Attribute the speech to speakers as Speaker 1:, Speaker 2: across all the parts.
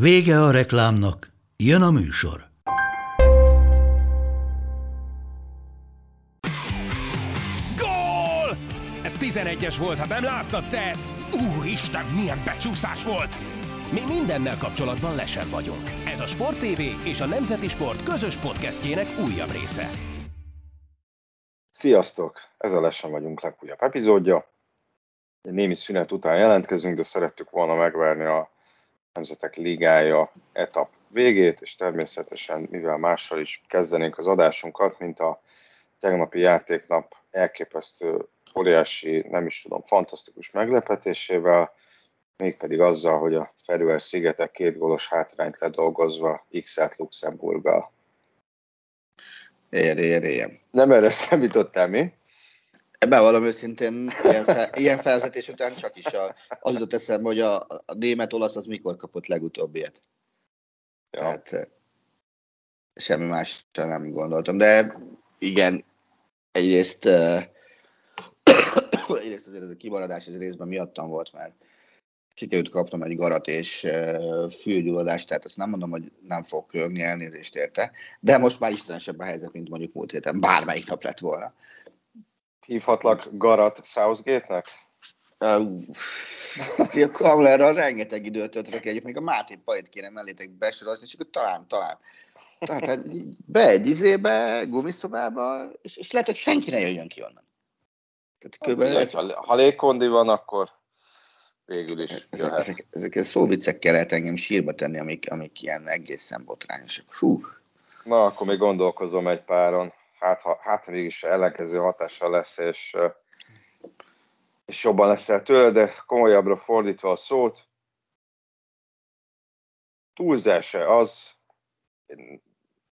Speaker 1: Vége a reklámnak, jön a műsor.
Speaker 2: Gól! Ez 11-es volt, ha nem láttad te! Úristen, milyen becsúszás volt! Mi mindennel kapcsolatban lesen vagyunk. Ez a Sport TV és a Nemzeti Sport közös podcastjének újabb része.
Speaker 3: Sziasztok! Ez a Lesen vagyunk legújabb epizódja. Egy némi szünet után jelentkezünk, de szerettük volna megverni a Nemzetek Ligája etap végét, és természetesen, mivel mással is kezdenénk az adásunkat, mint a tegnapi játéknap elképesztő, óriási, nem is tudom, fantasztikus meglepetésével, mégpedig azzal, hogy a Ferőer szigetek két gólos hátrányt ledolgozva X-et Luxemburggal.
Speaker 4: Ér, ér, ér.
Speaker 3: Nem erre számítottál mi?
Speaker 4: Bevallom őszintén, ilyen, fel, ilyen felvezetés után csak is a, az jutott eszembe, hogy a, a német-olasz az mikor kapott legutóbb ilyet. Ja. Tehát eh, semmi másra nem gondoltam. De igen, egyrészt, uh, egyrészt azért ez a kimaradás ez részben miattam volt, mert sikerült kaptam egy garat és uh, fülgyulladást, tehát azt nem mondom, hogy nem fog körni, elnézést érte, de most már istenesebb a helyzet, mint mondjuk múlt héten, bármelyik nap lett volna.
Speaker 3: Hívhatlak Garat Southgate-nek?
Speaker 4: Uh, a Kamlerra rengeteg időt töltök egyébként, még a Máté Pait kéne mellétek besorozni, és akkor talán, talán. Tehát hát be egy izébe, gumiszobába, és, és lehet, hogy senki ne jöjjön ki onnan.
Speaker 3: Tehát hát, ez... Ha légkondi van, akkor végül is
Speaker 4: ezek, ezek, ezek a szóviccekkel lehet engem sírba tenni, amik, amik ilyen egészen botrányosak. Hú.
Speaker 3: Na, akkor még gondolkozom egy páron hát ha, hát, ha mégis ellenkező hatással lesz, és, és jobban leszel tőle, de komolyabbra fordítva a szót, túlzása az,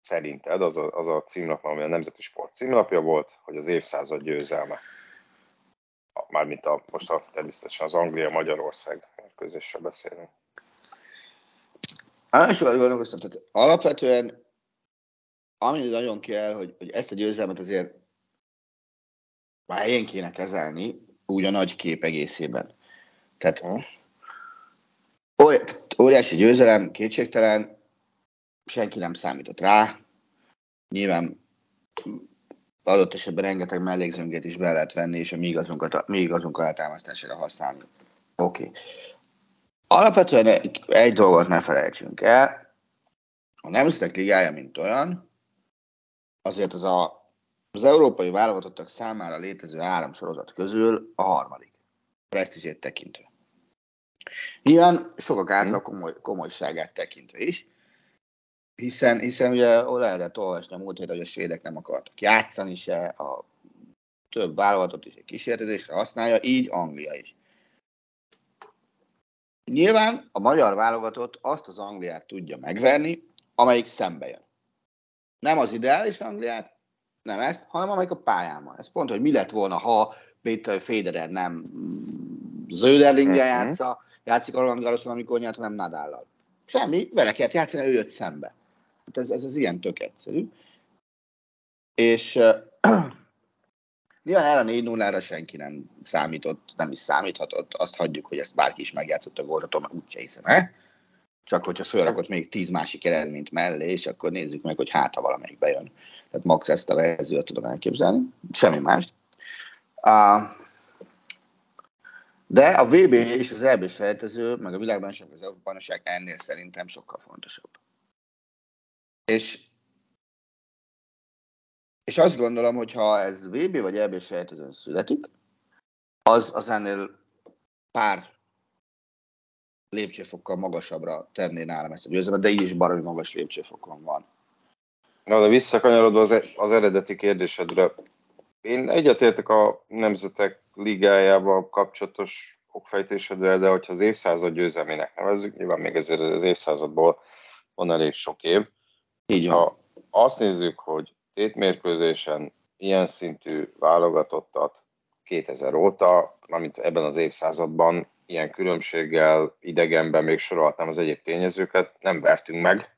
Speaker 3: szerinted az a, az a címlap, ami a Nemzeti Sport címlapja volt, hogy az évszázad győzelme. Mármint a, most a, természetesen az Anglia-Magyarország közösre beszélünk.
Speaker 4: Állásokat alapvetően ami nagyon kell, hogy, hogy ezt a győzelmet azért már helyén kéne kezelni, úgy a nagy kép egészében. Tehát óriási győzelem, kétségtelen, senki nem számított rá. Nyilván adott esetben rengeteg mellékzönget is be lehet venni, és a mi igazunkat, mi igazunk alátámasztására használni. Oké. Okay. Alapvetően egy, egy dolgot ne felejtsünk el. A Nemzetek Ligája, mint olyan, azért az a, az európai válogatottak számára létező három sorozat közül a harmadik, presztízsét tekintve. Nyilván sokak által komoly, komolyságát tekintve is, hiszen, hiszen ugye lehetett olvasni a múlt héten, hogy a svédek nem akartak játszani se, a több válogatott is egy kísérletezésre használja, így Anglia is. Nyilván a magyar válogatott azt az Angliát tudja megverni, amelyik szembe jön nem az ideális Angliát, nem ezt, hanem amelyik a pályán van. Ez pont, hogy mi lett volna, ha Péter Federer nem Zöderlinggel uh-huh. játsza, játszik a Roland Garroson, amikor nyert, hanem Nadállal. Semmi, vele kellett játszani, ő jött szembe. Hát ez, ez az ilyen tök egyszerű. És uh, nyilván erre a 4 0 senki nem számított, nem is számíthatott. Azt hagyjuk, hogy ezt bárki is megjátszott a mert úgyse hiszem, eh? Csak hogyha felrakott még tíz másik eredményt mellé, és akkor nézzük meg, hogy hát, ha valamelyik bejön. Tehát max ezt a verziót tudom elképzelni, semmi mást. Uh, de a VB és az EB sejtező, meg a világbajnokság, az Európai Bajnokság ennél szerintem sokkal fontosabb. És, és azt gondolom, hogy ha ez VB vagy EB sejtezőn születik, az, az ennél pár lépcsőfokkal magasabbra tenné nálam ezt a győzelmet, de így is baromi magas lépcsőfokon van.
Speaker 3: Na, de visszakanyarodva az, e- az eredeti kérdésedre, én egyetértek a Nemzetek Ligájával kapcsolatos okfejtésedre, de hogyha az évszázad győzelmének nevezzük, nyilván még ezért az évszázadból van elég sok év.
Speaker 4: Így van.
Speaker 3: Ha azt nézzük, hogy tétmérkőzésen ilyen szintű válogatottat 2000 óta, mármint ebben az évszázadban ilyen különbséggel idegenben még soroltam az egyéb tényezőket, nem vertünk meg.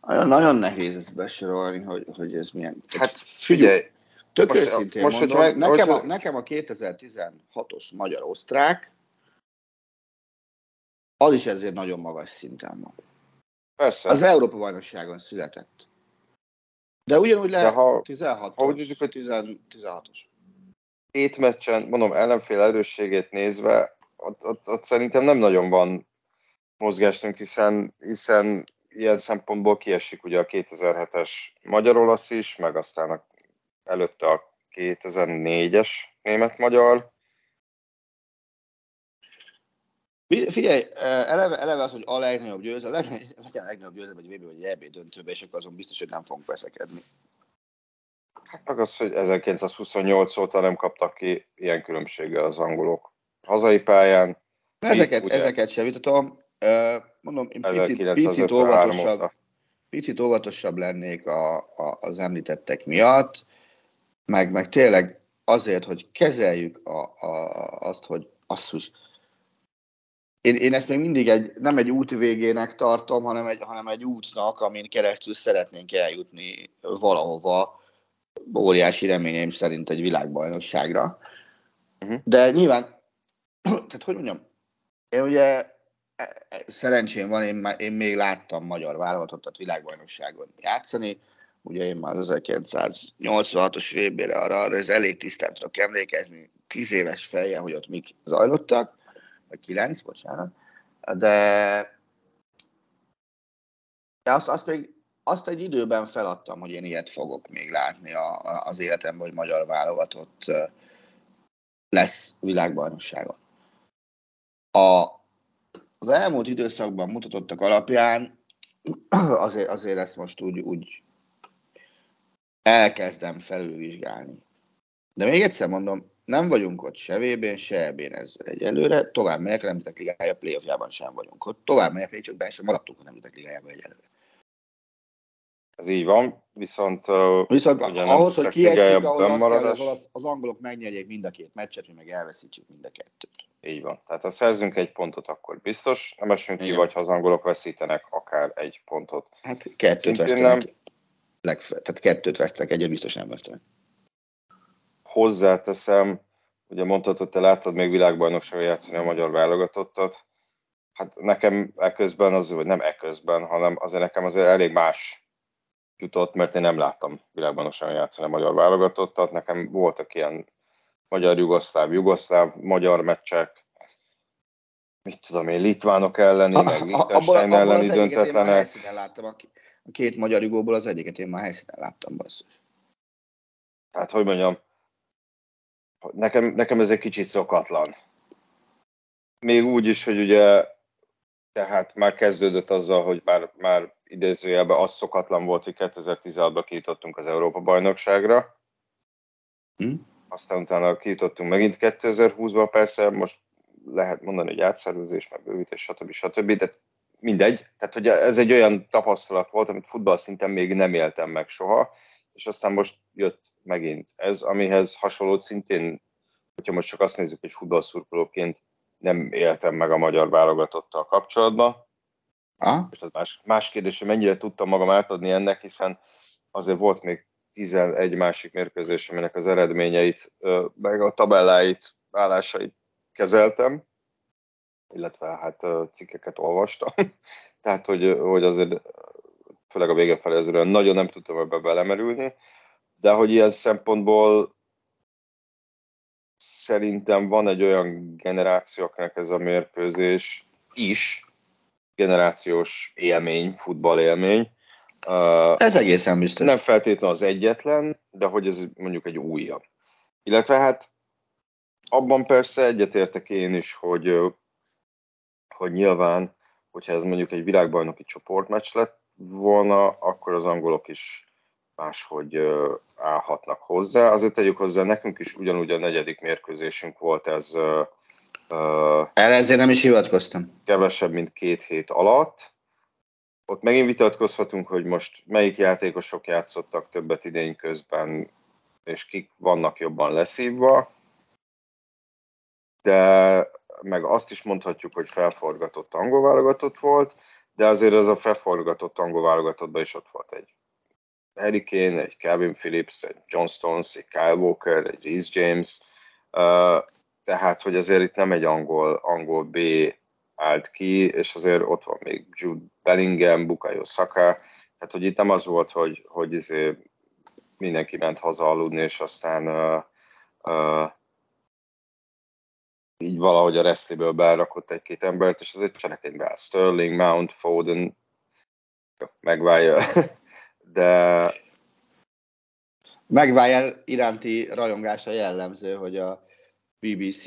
Speaker 4: Nagyon, nagyon nehéz ezt besorolni, hogy, hogy ez milyen.
Speaker 3: Hát figyelj,
Speaker 4: Tök most, őszintén most, mondom, meg, nekem, a, nekem a 2016-os magyar-osztrák, az is ezért nagyon magas szinten van.
Speaker 3: Persze.
Speaker 4: Az Európa bajnokságon született. De ugyanúgy lehet
Speaker 3: ha,
Speaker 4: 16-os.
Speaker 3: Ha úgy nézzük, hogy
Speaker 4: 16-os.
Speaker 3: Két meccsen, mondom, ellenfél erősségét nézve, ott, ott, ott szerintem nem nagyon van mozgástunk, hiszen, hiszen ilyen szempontból kiesik ugye a 2007-es magyar-olasz is, meg aztán a előtte a 2004-es német-magyar.
Speaker 4: Figyelj, eleve, eleve az, hogy a legnagyobb győzelem, legyen a legnagyobb győzelem egy VB vagy EB döntőbe, és akkor azon biztos, hogy nem fogunk veszekedni.
Speaker 3: Hát meg az, hogy 1928 óta nem kaptak ki ilyen különbséggel az angolok hazai pályán.
Speaker 4: Ezeket, ugye, ezeket sem vitatom. Mondom, én picit, picit, óvatosabb, picit óvatosabb lennék a, a, az említettek miatt meg, meg tényleg azért, hogy kezeljük a, a, azt, hogy asszus, én, én ezt még mindig egy, nem egy út végének tartom, hanem egy, hanem egy útnak, amin keresztül szeretnénk eljutni valahova, óriási reményeim szerint egy világbajnokságra. Uh-huh. De nyilván, tehát hogy mondjam, én ugye e, e, szerencsém van, én, én még láttam magyar válogatottat világbajnokságon játszani, ugye én már 1986-os VB-re arra, arra ez elég tisztán tudok emlékezni, tíz éves feje, hogy ott mik zajlottak, vagy kilenc, bocsánat, de, de azt, azt még azt egy időben feladtam, hogy én ilyet fogok még látni a, a, az életemben, hogy magyar válogatott lesz világbajnokságon. A, az elmúlt időszakban mutatottak alapján azért, azért ezt most úgy, úgy elkezdem felülvizsgálni. De még egyszer mondom, nem vagyunk ott se vb se eb ez egyelőre, tovább megyek a Nemzetek Ligája playoffjában sem vagyunk ott, tovább megyek, még csak benne sem maradtunk a Nemzetek Ligájában egyelőre.
Speaker 3: Ez így van, viszont,
Speaker 4: viszont ahhoz, hogy kiesik, ahhoz az, kell, az, az, az angolok megnyerjék mind a két meccset, mi meg elveszítsük mind a kettőt.
Speaker 3: Így van. Tehát ha szerzünk egy pontot, akkor biztos nem esünk ki, vagy ha az angolok veszítenek akár egy pontot.
Speaker 4: Hát kettőt vesztenek. Nem, tehát kettőt vesztek, egyet biztos nem vesztek.
Speaker 3: Hozzáteszem, ugye mondhatod, te láttad még világbajnokságon játszani a magyar válogatottat, hát nekem eközben, az, vagy nem eközben, hanem azért nekem azért elég más jutott, mert én nem láttam világbajnokságon játszani a magyar válogatottat, nekem voltak ilyen magyar-jugoszláv, jugoszláv, magyar meccsek, mit tudom én, litvánok elleni, meg Liechtenstein elleni döntetlenek.
Speaker 4: Én láttam, aki, a két magyar jugóból az egyiket én már helyszínen láttam basszus.
Speaker 3: Hát, hogy mondjam, nekem, nekem ez egy kicsit szokatlan. Még úgy is, hogy ugye tehát már kezdődött azzal, hogy már, már idézőjelben az szokatlan volt, hogy 2016-ban kijutottunk az Európa-bajnokságra. Hm? Aztán utána kijutottunk megint 2020-ban, persze most lehet mondani, hogy átszervezés, meg bővítés, stb. stb. De mindegy, tehát hogy ez egy olyan tapasztalat volt, amit futball szinten még nem éltem meg soha, és aztán most jött megint ez, amihez hasonló szintén, hogyha most csak azt nézzük, hogy futballszurkolóként nem éltem meg a magyar válogatottal kapcsolatban. Ah. És az más, más kérdés, hogy mennyire tudtam magam átadni ennek, hiszen azért volt még 11 másik mérkőzés, aminek az eredményeit, meg a tabelláit, állásait kezeltem, illetve hát cikkeket olvastam. Tehát, hogy, hogy azért főleg a vége felé nagyon nem tudtam ebbe belemerülni, de hogy ilyen szempontból szerintem van egy olyan generációknak ez a mérkőzés is, generációs élmény, futball élmény.
Speaker 4: Ez egészen biztos.
Speaker 3: Nem feltétlenül az egyetlen, de hogy ez mondjuk egy újabb. Illetve hát abban persze egyetértek én is, hogy hogy nyilván, hogyha ez mondjuk egy világbajnoki csoportmeccs lett volna, akkor az angolok is máshogy állhatnak hozzá. Azért tegyük hozzá, nekünk is ugyanúgy a negyedik mérkőzésünk volt ez
Speaker 4: Erre ezért nem is hivatkoztam.
Speaker 3: Kevesebb, mint két hét alatt. Ott megint vitatkozhatunk, hogy most melyik játékosok játszottak többet idény közben, és kik vannak jobban leszívva. De meg azt is mondhatjuk, hogy felforgatott angol válogatott volt, de azért az a felforgatott angol válogatottban is ott volt egy Harry Kane, egy Calvin Phillips, egy John Stones, egy Kyle Walker, egy Reece James, uh, tehát, hogy azért itt nem egy angol, angol B állt ki, és azért ott van még Jude Bellingham, Bukayo Saka, tehát, hogy itt nem az volt, hogy, hogy izé mindenki ment haza aludni, és aztán uh, uh, így valahogy a reszliből berakott egy-két embert, és azért cselekedj be. Sterling, Mount, Foden, megválja, de...
Speaker 4: Megválja iránti rajongása jellemző, hogy a BBC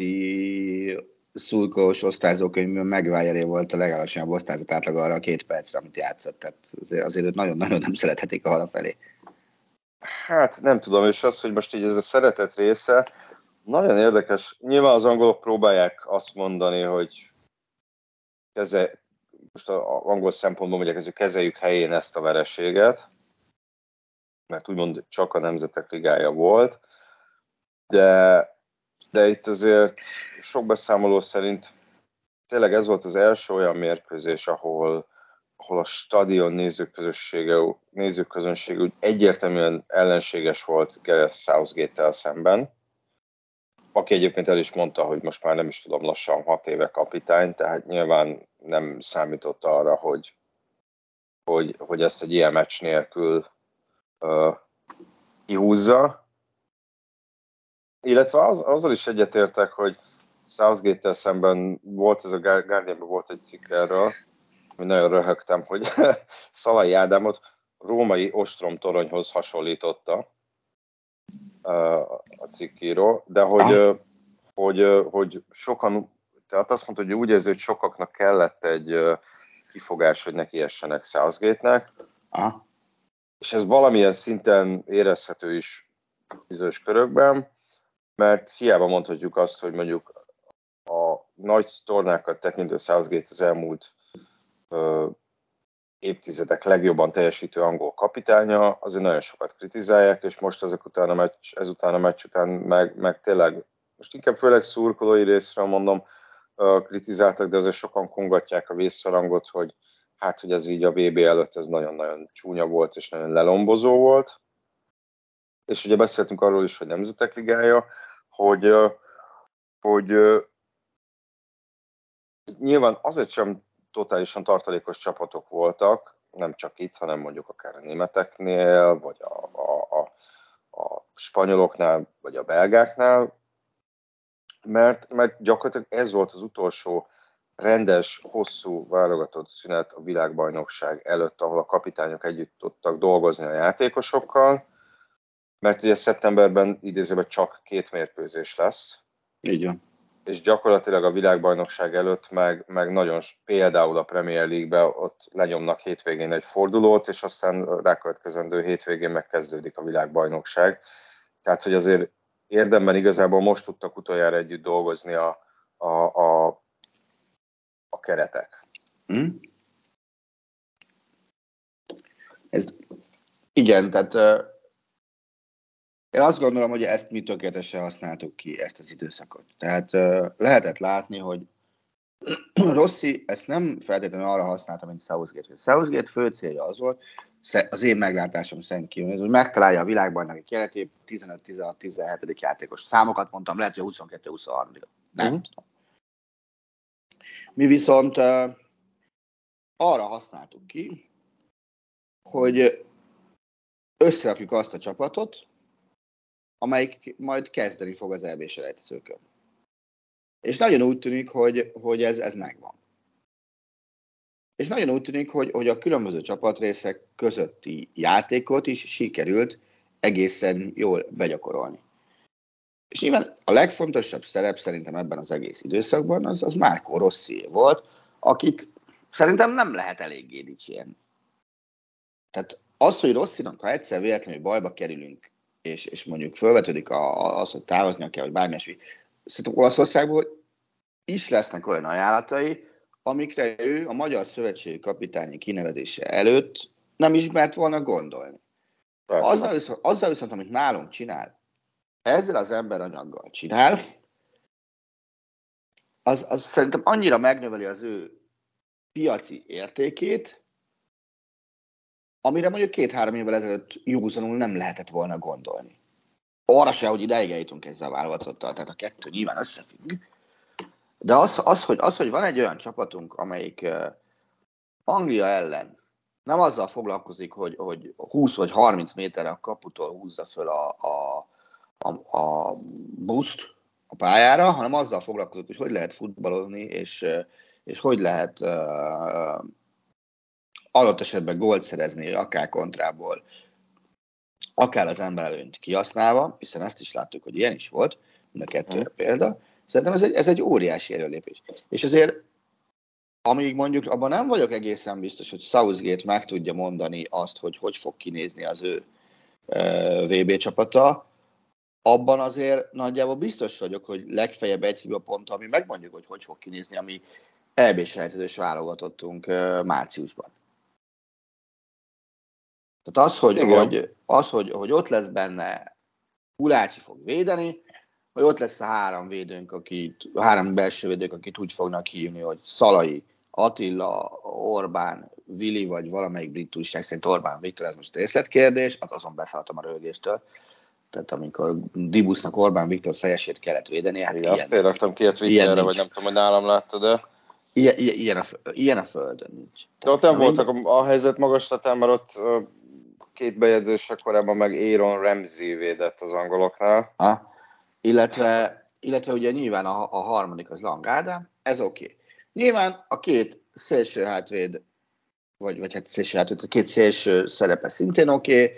Speaker 4: szulkós osztályzókönyvben megvájeré volt a legalacsonyabb osztályzat átlag arra a két percre, amit játszott. Tehát azért, azért nagyon-nagyon nem szerethetik a felé.
Speaker 3: Hát nem tudom, és az, hogy most így ez a szeretet része, nagyon érdekes. Nyilván az angolok próbálják azt mondani, hogy keze, most az angol szempontból mondják, hogy kezeljük helyén ezt a vereséget, mert úgymond csak a Nemzetek Ligája volt, de, de itt azért sok beszámoló szerint tényleg ez volt az első olyan mérkőzés, ahol, ahol a stadion nézőközössége, nézőközönsége úgy egyértelműen ellenséges volt Gareth Southgate-tel szemben aki egyébként el is mondta, hogy most már nem is tudom, lassan hat éve kapitány, tehát nyilván nem számított arra, hogy, hogy, hogy ezt egy ilyen meccs nélkül uh, kihúzza. Illetve az, azzal is egyetértek, hogy Southgate-tel szemben volt ez a guardian volt egy cikk erről, hogy nagyon röhögtem, hogy Szalai Ádámot római ostromtoronyhoz hasonlította, a cikkíró, de hogy, ah. hogy, hogy sokan, tehát azt mondta, hogy úgy érzi, hogy sokaknak kellett egy kifogás, hogy neki essenek Southgate-nek, ah. és ez valamilyen szinten érezhető is bizonyos körökben, mert hiába mondhatjuk azt, hogy mondjuk a nagy tornákat tekintő Southgate az elmúlt évtizedek legjobban teljesítő angol kapitánya, azért nagyon sokat kritizálják, és most ezek után a meccs, ezután a meccs után meg, meg tényleg, most inkább főleg szurkolói részről mondom, kritizáltak, de azért sokan kongatják a vészszarangot, hogy hát, hogy ez így a VB előtt ez nagyon-nagyon csúnya volt, és nagyon lelombozó volt. És ugye beszéltünk arról is, hogy Nemzetek Ligája, hogy, hogy nyilván azért sem totálisan tartalékos csapatok voltak, nem csak itt, hanem mondjuk akár a németeknél, vagy a, a, a, a spanyoloknál, vagy a belgáknál, mert, mert gyakorlatilag ez volt az utolsó rendes, hosszú válogatott szünet a világbajnokság előtt, ahol a kapitányok együtt tudtak dolgozni a játékosokkal, mert ugye szeptemberben idézőben csak két mérkőzés lesz.
Speaker 4: Így van
Speaker 3: és gyakorlatilag a világbajnokság előtt meg, meg nagyon például a Premier League-be ott lenyomnak hétvégén egy fordulót, és aztán rákövetkezendő hétvégén megkezdődik a világbajnokság. Tehát, hogy azért érdemben igazából most tudtak utoljára együtt dolgozni a, a, a, a keretek. Hmm?
Speaker 4: Ez, igen, tehát én azt gondolom, hogy ezt mi tökéletesen használtuk ki, ezt az időszakot. Tehát lehetett látni, hogy Rossi ezt nem feltétlenül arra használta, mint Southgate. Southgate fő célja az volt, az én meglátásom szerint kijön, hogy megtalálja a világbajnoki keretét 15-16-17. játékos számokat mondtam, lehet, hogy 22-23. Nem mm. tudom. Mi viszont uh, arra használtuk ki, hogy összerakjuk azt a csapatot, amelyik majd kezdeni fog az EB selejtezőkön. És nagyon úgy tűnik, hogy, hogy ez, ez megvan. És nagyon úgy tűnik, hogy, hogy a különböző csapatrészek közötti játékot is sikerült egészen jól begyakorolni. És nyilván a legfontosabb szerep szerintem ebben az egész időszakban az, az Márko Rossi volt, akit szerintem nem lehet eléggé dicsérni. Tehát az, hogy Rosszinak, ha egyszer véletlenül bajba kerülünk és, és mondjuk felvetődik a, az, hogy távoznia kell, vagy bármi Szerintem Olaszországból is lesznek olyan ajánlatai, amikre ő a Magyar Szövetségi kapitányi kinevezése előtt nem is mert volna gondolni. Azzal viszont, azzal viszont, amit nálunk csinál, ezzel az emberanyaggal csinál, az, az szerintem annyira megnöveli az ő piaci értékét, amire mondjuk két-három évvel ezelőtt józanul nem lehetett volna gondolni. Arra se, hogy ideig eljutunk ezzel a válogatottal, tehát a kettő nyilván összefügg. De az, az, hogy, az, hogy van egy olyan csapatunk, amelyik Anglia ellen nem azzal foglalkozik, hogy, hogy 20 vagy 30 méterre a kaputól húzza föl a, a, a, a buszt a pályára, hanem azzal foglalkozik, hogy hogy lehet futballozni, és, és hogy lehet uh, adott esetben gólt szerezni, akár kontrából, akár az ember előnyt kihasználva, hiszen ezt is láttuk, hogy ilyen is volt, mind a kettő mm. példa. Szerintem ez egy, ez egy óriási előlépés. És azért, amíg mondjuk abban nem vagyok egészen biztos, hogy Southgate meg tudja mondani azt, hogy hogy fog kinézni az ő VB csapata, abban azért nagyjából biztos vagyok, hogy legfeljebb egy hiba pont, ami megmondjuk, hogy hogy fog kinézni, ami EB-selejtezős válogatottunk márciusban. Tehát az, hogy, hogy, az, hogy, hogy ott lesz benne, Ulácsi fog védeni, hogy ott lesz a három védőnk, akit, a három belső védők, akit úgy fognak hívni, hogy Szalai, Attila, Orbán, Vili, vagy valamelyik brit újság szerint Orbán Viktor, ez most részletkérdés, hát azon beszálltam a rögéstől. Tehát amikor Dibusznak Orbán Viktor fejesét kellett védeni, hát
Speaker 3: Igen, ilyen, azt raktam ki a Twitterre, vagy nem tudom, hogy nálam láttad, de...
Speaker 4: Ilyen, ilyen, a, ilyen a földön nincs.
Speaker 3: De ott nem voltak a, a helyzet magaslatán, mert ott két bejegyzése korábban meg Aaron Ramsey védett az angoloknál.
Speaker 4: Ha. Illetve, illetve ugye nyilván a, a harmadik az Lang Ádám, ez oké. Okay. Nyilván a két szélső hátvéd, vagy, vagy hát szélső hátvéd, a két szélső szerepe szintén oké, okay.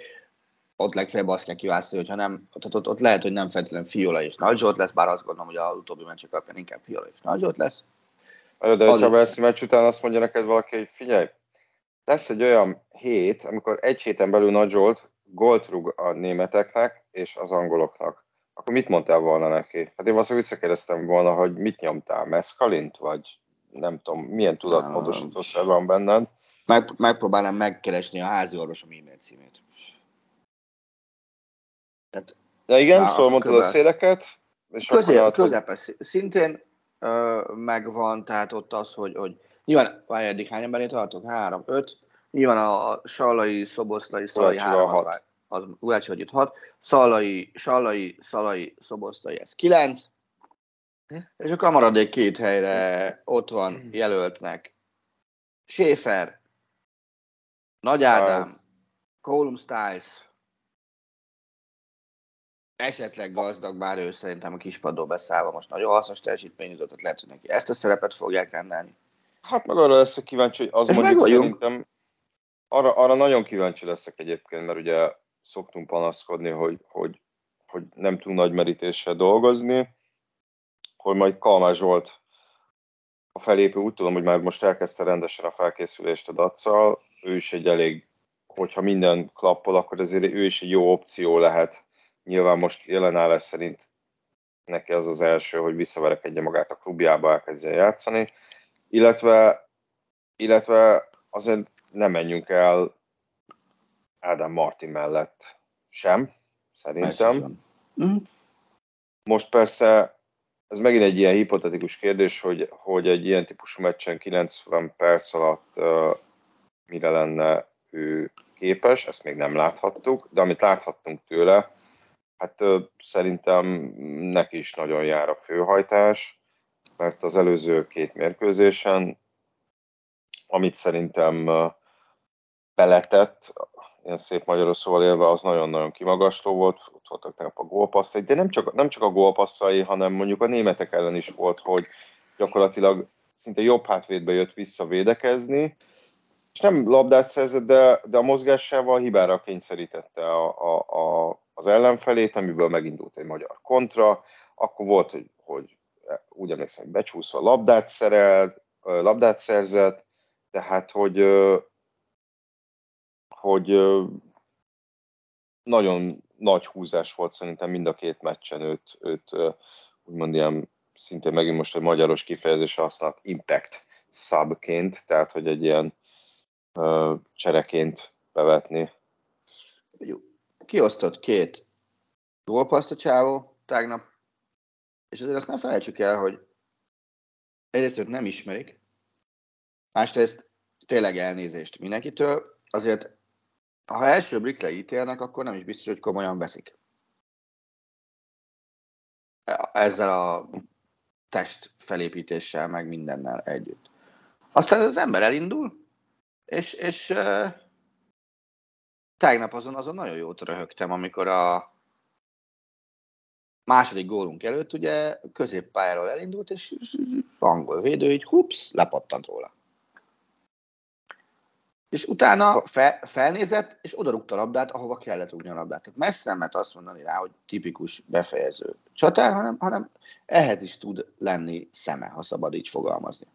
Speaker 4: ott legfeljebb azt kell kiválasztani, hogyha nem, ott, ott, ott, lehet, hogy nem feltétlenül Fiola és Nagyzsolt lesz, bár azt gondolom, hogy a utóbbi meccsek alapján inkább Fiola és Nagyzsolt lesz.
Speaker 3: De ha a Chelsea meccs után azt mondja neked valaki, hogy figyelj, lesz egy olyan hét, amikor egy héten belül Nagy Zsolt gólt rúg a németeknek és az angoloknak. Akkor mit mondtál volna neki? Hát én valószínűleg visszakérdeztem volna, hogy mit nyomtál, meszkalint, vagy nem tudom, milyen tudatmódosítószer van benned.
Speaker 4: Meg, megpróbálnám megkeresni a házi orvosom e-mail címét.
Speaker 3: Tehát, De igen, szóval mondtad a széleket,
Speaker 4: és közé, akkor közepes szintén ö, megvan, tehát ott az, hogy, hogy Nyilván, várj, eddig hány embernél tartok? Három, öt. Nyilván a Sallai, Szoboszlai, Szalai három, hat. az Ulácsi vagy itt hat. Szalai, Sallai, Szalai, Szoboszlai, ez kilenc. És akkor a maradék két helyre ott van jelöltnek Schäfer, Nagy Ádám, Colum Stiles, esetleg gazdag, bár ő szerintem a kispadról beszállva most nagyon hasznos teljesítmény jutott, lehet, hogy neki ezt a szerepet fogják rendelni.
Speaker 3: Hát meg arra leszek kíváncsi, hogy az Ez mondjuk szerintem, arra, arra nagyon kíváncsi leszek egyébként, mert ugye szoktunk panaszkodni, hogy, hogy, hogy nem túl nagy merítéssel dolgozni, hogy majd Kalmás Zsolt a felépő, úgy tudom, hogy már most elkezdte rendesen a felkészülést a dac ő is egy elég, hogyha minden klappol, akkor azért ő is egy jó opció lehet. Nyilván most jelen áll szerint neki az az első, hogy visszaverekedje magát a klubjába, elkezdje játszani illetve, illetve azért nem menjünk el Ádám Martin mellett sem, szerintem. Mhm. Most persze ez megint egy ilyen hipotetikus kérdés, hogy, hogy egy ilyen típusú meccsen 90 perc alatt uh, mire lenne ő képes, ezt még nem láthattuk, de amit láthattunk tőle, hát uh, szerintem neki is nagyon jár a főhajtás, mert az előző két mérkőzésen, amit szerintem beletett, ilyen szép magyarul szóval élve, az nagyon-nagyon kimagasló volt, ott voltak tegnap a gólpasszai, de nem csak, nem csak a gólpasszai, hanem mondjuk a németek ellen is volt, hogy gyakorlatilag szinte jobb hátvédbe jött vissza védekezni, és nem labdát szerzett, de, de a mozgásával hibára kényszerítette a, a, a, az ellenfelét, amiből megindult egy magyar kontra, akkor volt, hogy, hogy úgy emlékszem, becsúszva labdát szerelt, labdát szerzett, tehát hogy, hogy nagyon nagy húzás volt szerintem mind a két meccsen őt, őt úgymond ilyen szintén megint most egy magyaros kifejezés használ, impact subként, tehát hogy egy ilyen ö, csereként bevetni.
Speaker 4: Kiosztott két gólpaszt a csávó tegnap, és azért azt nem felejtsük el, hogy egyrészt őt nem ismerik, másrészt tényleg elnézést mindenkitől, azért ha első blikre ítélnek, akkor nem is biztos, hogy komolyan veszik. Ezzel a test felépítéssel, meg mindennel együtt. Aztán az ember elindul, és, és uh, tegnap azon, azon nagyon jót röhögtem, amikor a második gólunk előtt ugye középpályáról elindult, és angol védő így hups, lepattant róla. És utána fe, felnézett, és odarúgta a labdát, ahova kellett rúgni a labdát. Tehát messze nem mert azt mondani rá, hogy tipikus befejező csatár, hanem, hanem ehhez is tud lenni szeme, ha szabad így fogalmazni.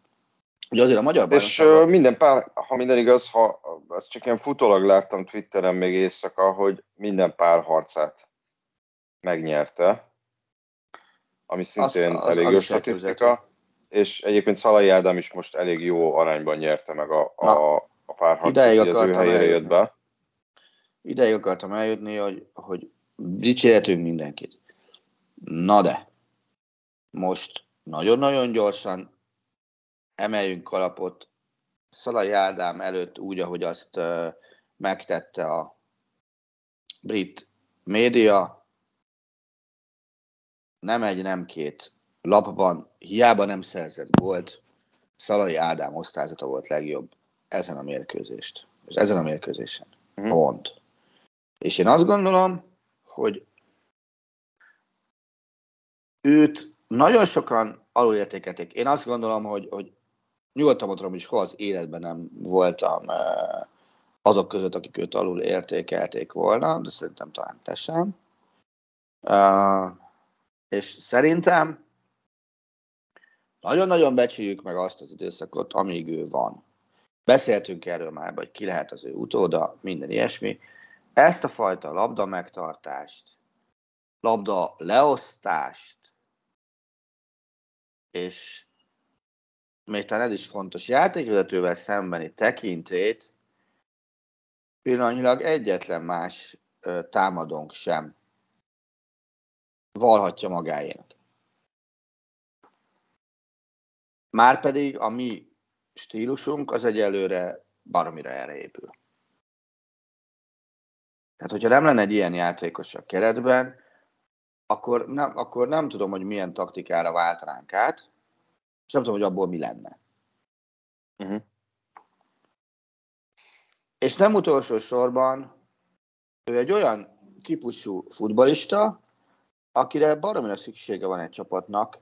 Speaker 3: Ugye azért a magyar És uh, minden pár, ha minden igaz, ha ezt csak ilyen futólag láttam Twitteren még éjszaka, hogy minden pár harcát megnyerte, ami szintén azt, az, elég az jó statisztika, és egyébként Szalai Ádám is most elég jó arányban nyerte meg a, a, a párharcot, az ő helyére jött be.
Speaker 4: Ideig akartam eljutni, hogy, hogy dicsérhetünk mindenkit. Na de, most nagyon-nagyon gyorsan emeljünk kalapot Szalai Ádám előtt úgy, ahogy azt megtette a brit média. Nem egy, nem két lapban, hiába nem szerzett gólt, Szalai Ádám osztályzata volt legjobb ezen a mérkőzést. És ezen a mérkőzésen. Mm. Pont. És én azt gondolom, hogy őt nagyon sokan alulértékelték. Én azt gondolom, hogy, hogy nyugodtan mondom, hogy soha az életben nem voltam azok között, akik őt alul értékelték volna, de szerintem talán te sem. És szerintem nagyon-nagyon becsüljük meg azt az időszakot, amíg ő van. Beszéltünk erről már, hogy ki lehet az ő utóda, minden ilyesmi. Ezt a fajta labda megtartást, labda leosztást, és még talán ez is fontos, játékvezetővel szembeni tekintét pillanatnyilag egyetlen más támadónk sem valhatja magáénak. Márpedig a mi stílusunk az egyelőre baromira erre épül. Tehát, hogyha nem lenne egy ilyen játékos a keretben, akkor nem, akkor nem tudom, hogy milyen taktikára váltanánk át, és nem tudom, hogy abból mi lenne. Uh-huh. És nem utolsó sorban, ő egy olyan típusú futbalista, akire baromira szüksége van egy csapatnak,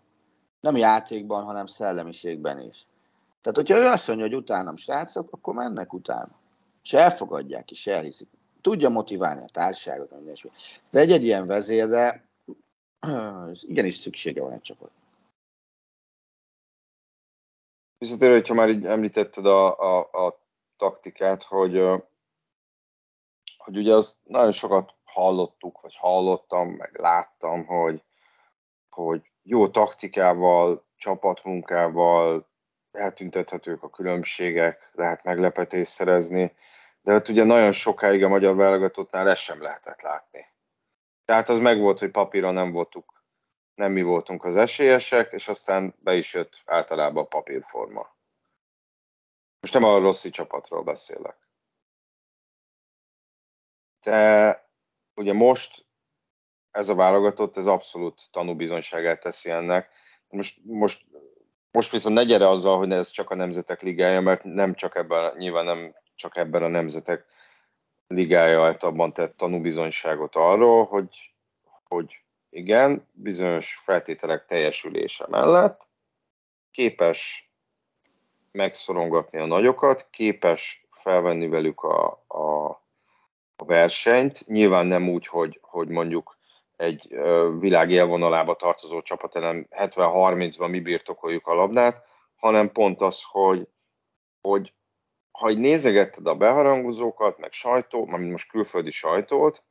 Speaker 4: nem játékban, hanem szellemiségben is. Tehát, hogyha ő azt mondja, hogy utánam srácok, akkor mennek utána. És elfogadják, és elhiszik. Tudja motiválni a társaságot, minden De egy-egy ilyen vezérre igenis szüksége van egy csapat.
Speaker 3: Visszatérő, hogyha már így említetted a, a, a taktikát, hogy, hogy ugye azt nagyon sokat hallottuk, vagy hallottam, meg láttam, hogy, hogy jó taktikával, csapatmunkával eltüntethetők a különbségek, lehet meglepetést szerezni, de hát ugye nagyon sokáig a magyar válogatottnál ezt sem lehetett látni. Tehát az megvolt, hogy papíron nem voltuk, nem mi voltunk az esélyesek, és aztán be is jött általában a papírforma. Most nem a rossz csapatról beszélek. De ugye most ez a válogatott, ez abszolút tanúbizonyságát teszi ennek. Most, most most viszont ne gyere azzal, hogy ez csak a Nemzetek Ligája, mert nem csak ebben, nyilván nem csak ebben a Nemzetek Ligája általában tett tanúbizonyságot arról, hogy, hogy igen, bizonyos feltételek teljesülése mellett képes megszorongatni a nagyokat, képes felvenni velük a, a, a versenyt, nyilván nem úgy, hogy, hogy mondjuk egy világ élvonalába tartozó csapat ellen 70-30-ban mi birtokoljuk a labdát, hanem pont az, hogy, hogy ha így nézegetted a beharangozókat, meg sajtó, mint most külföldi sajtót,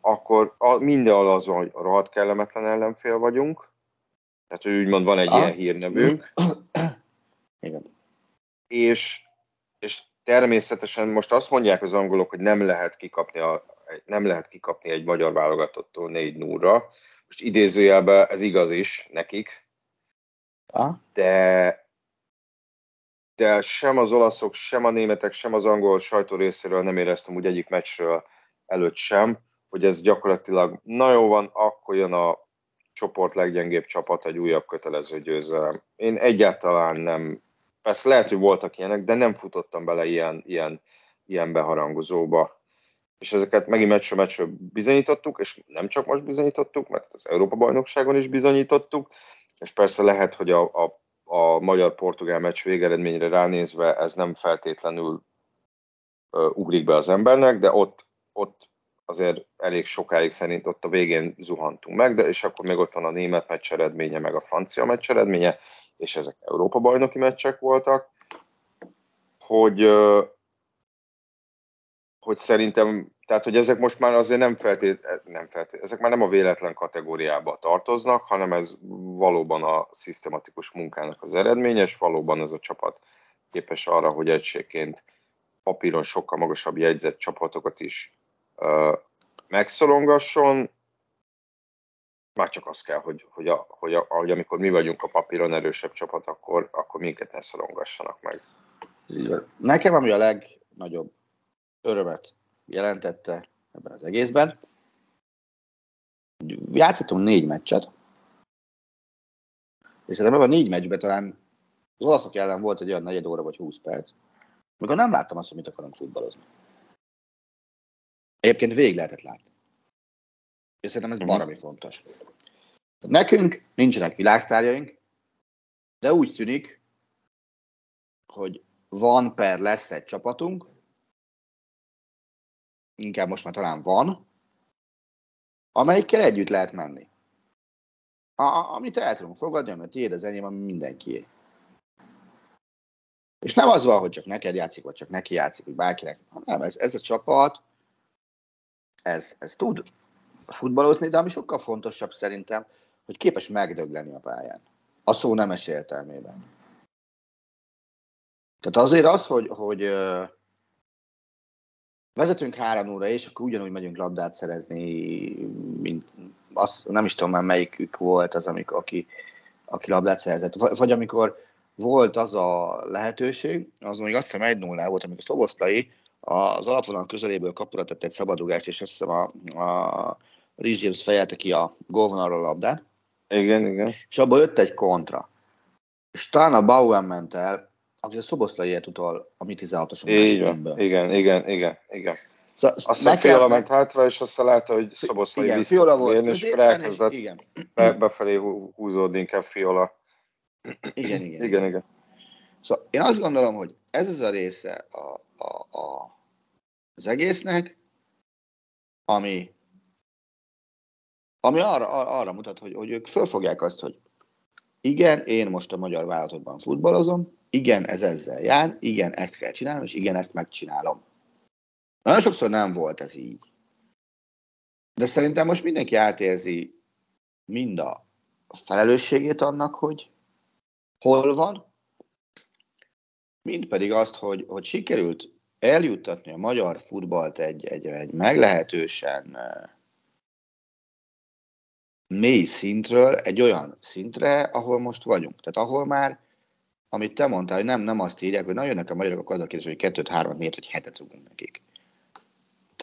Speaker 3: akkor a, mindenhol az, hogy rohadt kellemetlen ellenfél vagyunk, Tehát, hogy úgymond van egy ah. ilyen hírnevünk.
Speaker 4: Igen.
Speaker 3: És, és természetesen most azt mondják az angolok, hogy nem lehet kikapni, a, nem lehet kikapni egy magyar válogatottól 4 0 Most idézőjelben ez igaz is nekik, de de sem az olaszok, sem a németek, sem az angol sajtó részéről nem éreztem úgy egyik meccsről előtt sem, hogy ez gyakorlatilag, na jó van, akkor jön a csoport leggyengébb csapat egy újabb kötelező győzelem. Én egyáltalán nem, persze lehet, hogy voltak ilyenek, de nem futottam bele ilyen, ilyen, ilyen beharangozóba. És ezeket megint meccsről meccsről bizonyítottuk, és nem csak most bizonyítottuk, mert az Európa-bajnokságon is bizonyítottuk, és persze lehet, hogy a, a a magyar-portugál meccs végeredményre ránézve ez nem feltétlenül uh, ugrik be az embernek, de ott, ott azért elég sokáig szerint ott a végén zuhantunk meg, de és akkor még ott van a német meccs eredménye, meg a francia meccs eredménye, és ezek Európa-bajnoki meccsek voltak, hogy, hogy szerintem, tehát hogy ezek most már azért nem feltét, nem feltét, ezek már nem a véletlen kategóriába tartoznak, hanem ez valóban a szisztematikus munkának az eredménye, és valóban ez a csapat képes arra, hogy egységként papíron sokkal magasabb jegyzett csapatokat is uh, megszorongasson, már csak az kell, hogy, hogy, a, hogy, a, hogy amikor mi vagyunk a papíron erősebb csapat, akkor, akkor minket ne szorongassanak meg.
Speaker 4: Nekem ami a legnagyobb örömet jelentette ebben az egészben, játszottunk négy meccset, és szerintem ebben a négy meccsben talán az olaszok ellen volt egy olyan negyed óra vagy 20 perc, amikor nem láttam azt, hogy mit akarunk futballozni. Egyébként végig lehetett látni. És szerintem ez baromi fontos. Nekünk nincsenek világsztárjaink, de úgy tűnik, hogy van per lesz egy csapatunk, inkább most már talán van, amelyikkel együtt lehet menni. A, amit el tudunk fogadni, mert tiéd az enyém, ami mindenkié. És nem az van, hogy csak neked játszik, vagy csak neki játszik, vagy bárkinek. Nem, ez, ez a csapat, ez, ez tud futballozni, de ami sokkal fontosabb szerintem, hogy képes megdögleni a pályán. A szó nemes értelmében. Tehát azért az, hogy, hogy vezetünk három óra, és akkor ugyanúgy megyünk labdát szerezni, mint azt, nem is tudom már melyikük volt az, amikor, aki, aki labdát szerzett. Vagy, vagy amikor volt az a lehetőség, az még azt hiszem 1 0 volt, amikor Szoboszlai az alapvonal közeléből kapura tett egy szabadugást, és azt hiszem a, a Rizsius fejelte ki a gólvonalról a labdát.
Speaker 3: Igen, igen.
Speaker 4: És abból jött egy kontra. És talán a Bowen ment el, aki a Szoboszlai utol a mi 16-osunk
Speaker 3: igen, igen, igen, igen, igen. Szóval, azt hiszem Fiola ment hátra, és azt látta, hogy Szoboszlai
Speaker 4: igen, Fiola volt
Speaker 3: és elkezdett igen. Be, befelé húzódni inkább Fiola.
Speaker 4: Igen, igen.
Speaker 3: igen, igen.
Speaker 4: Szóval én azt gondolom, hogy ez az a része a, a, a, az egésznek, ami, ami arra, arra mutat, hogy, hogy ők fölfogják azt, hogy igen, én most a magyar vállalatokban futballozom, igen, ez ezzel jár, igen, ezt kell csinálnom, és igen, ezt megcsinálom. Nagyon sokszor nem volt ez így. De szerintem most mindenki átérzi mind a felelősségét annak, hogy hol van, mind pedig azt, hogy, hogy sikerült eljuttatni a magyar futballt egy, egy, egy meglehetősen mély szintről egy olyan szintre, ahol most vagyunk. Tehát ahol már, amit te mondtál, hogy nem, nem azt írják, hogy na a magyarok, az a kérdés, hogy kettőt, hármat, négyet vagy hetet rúgunk nekik.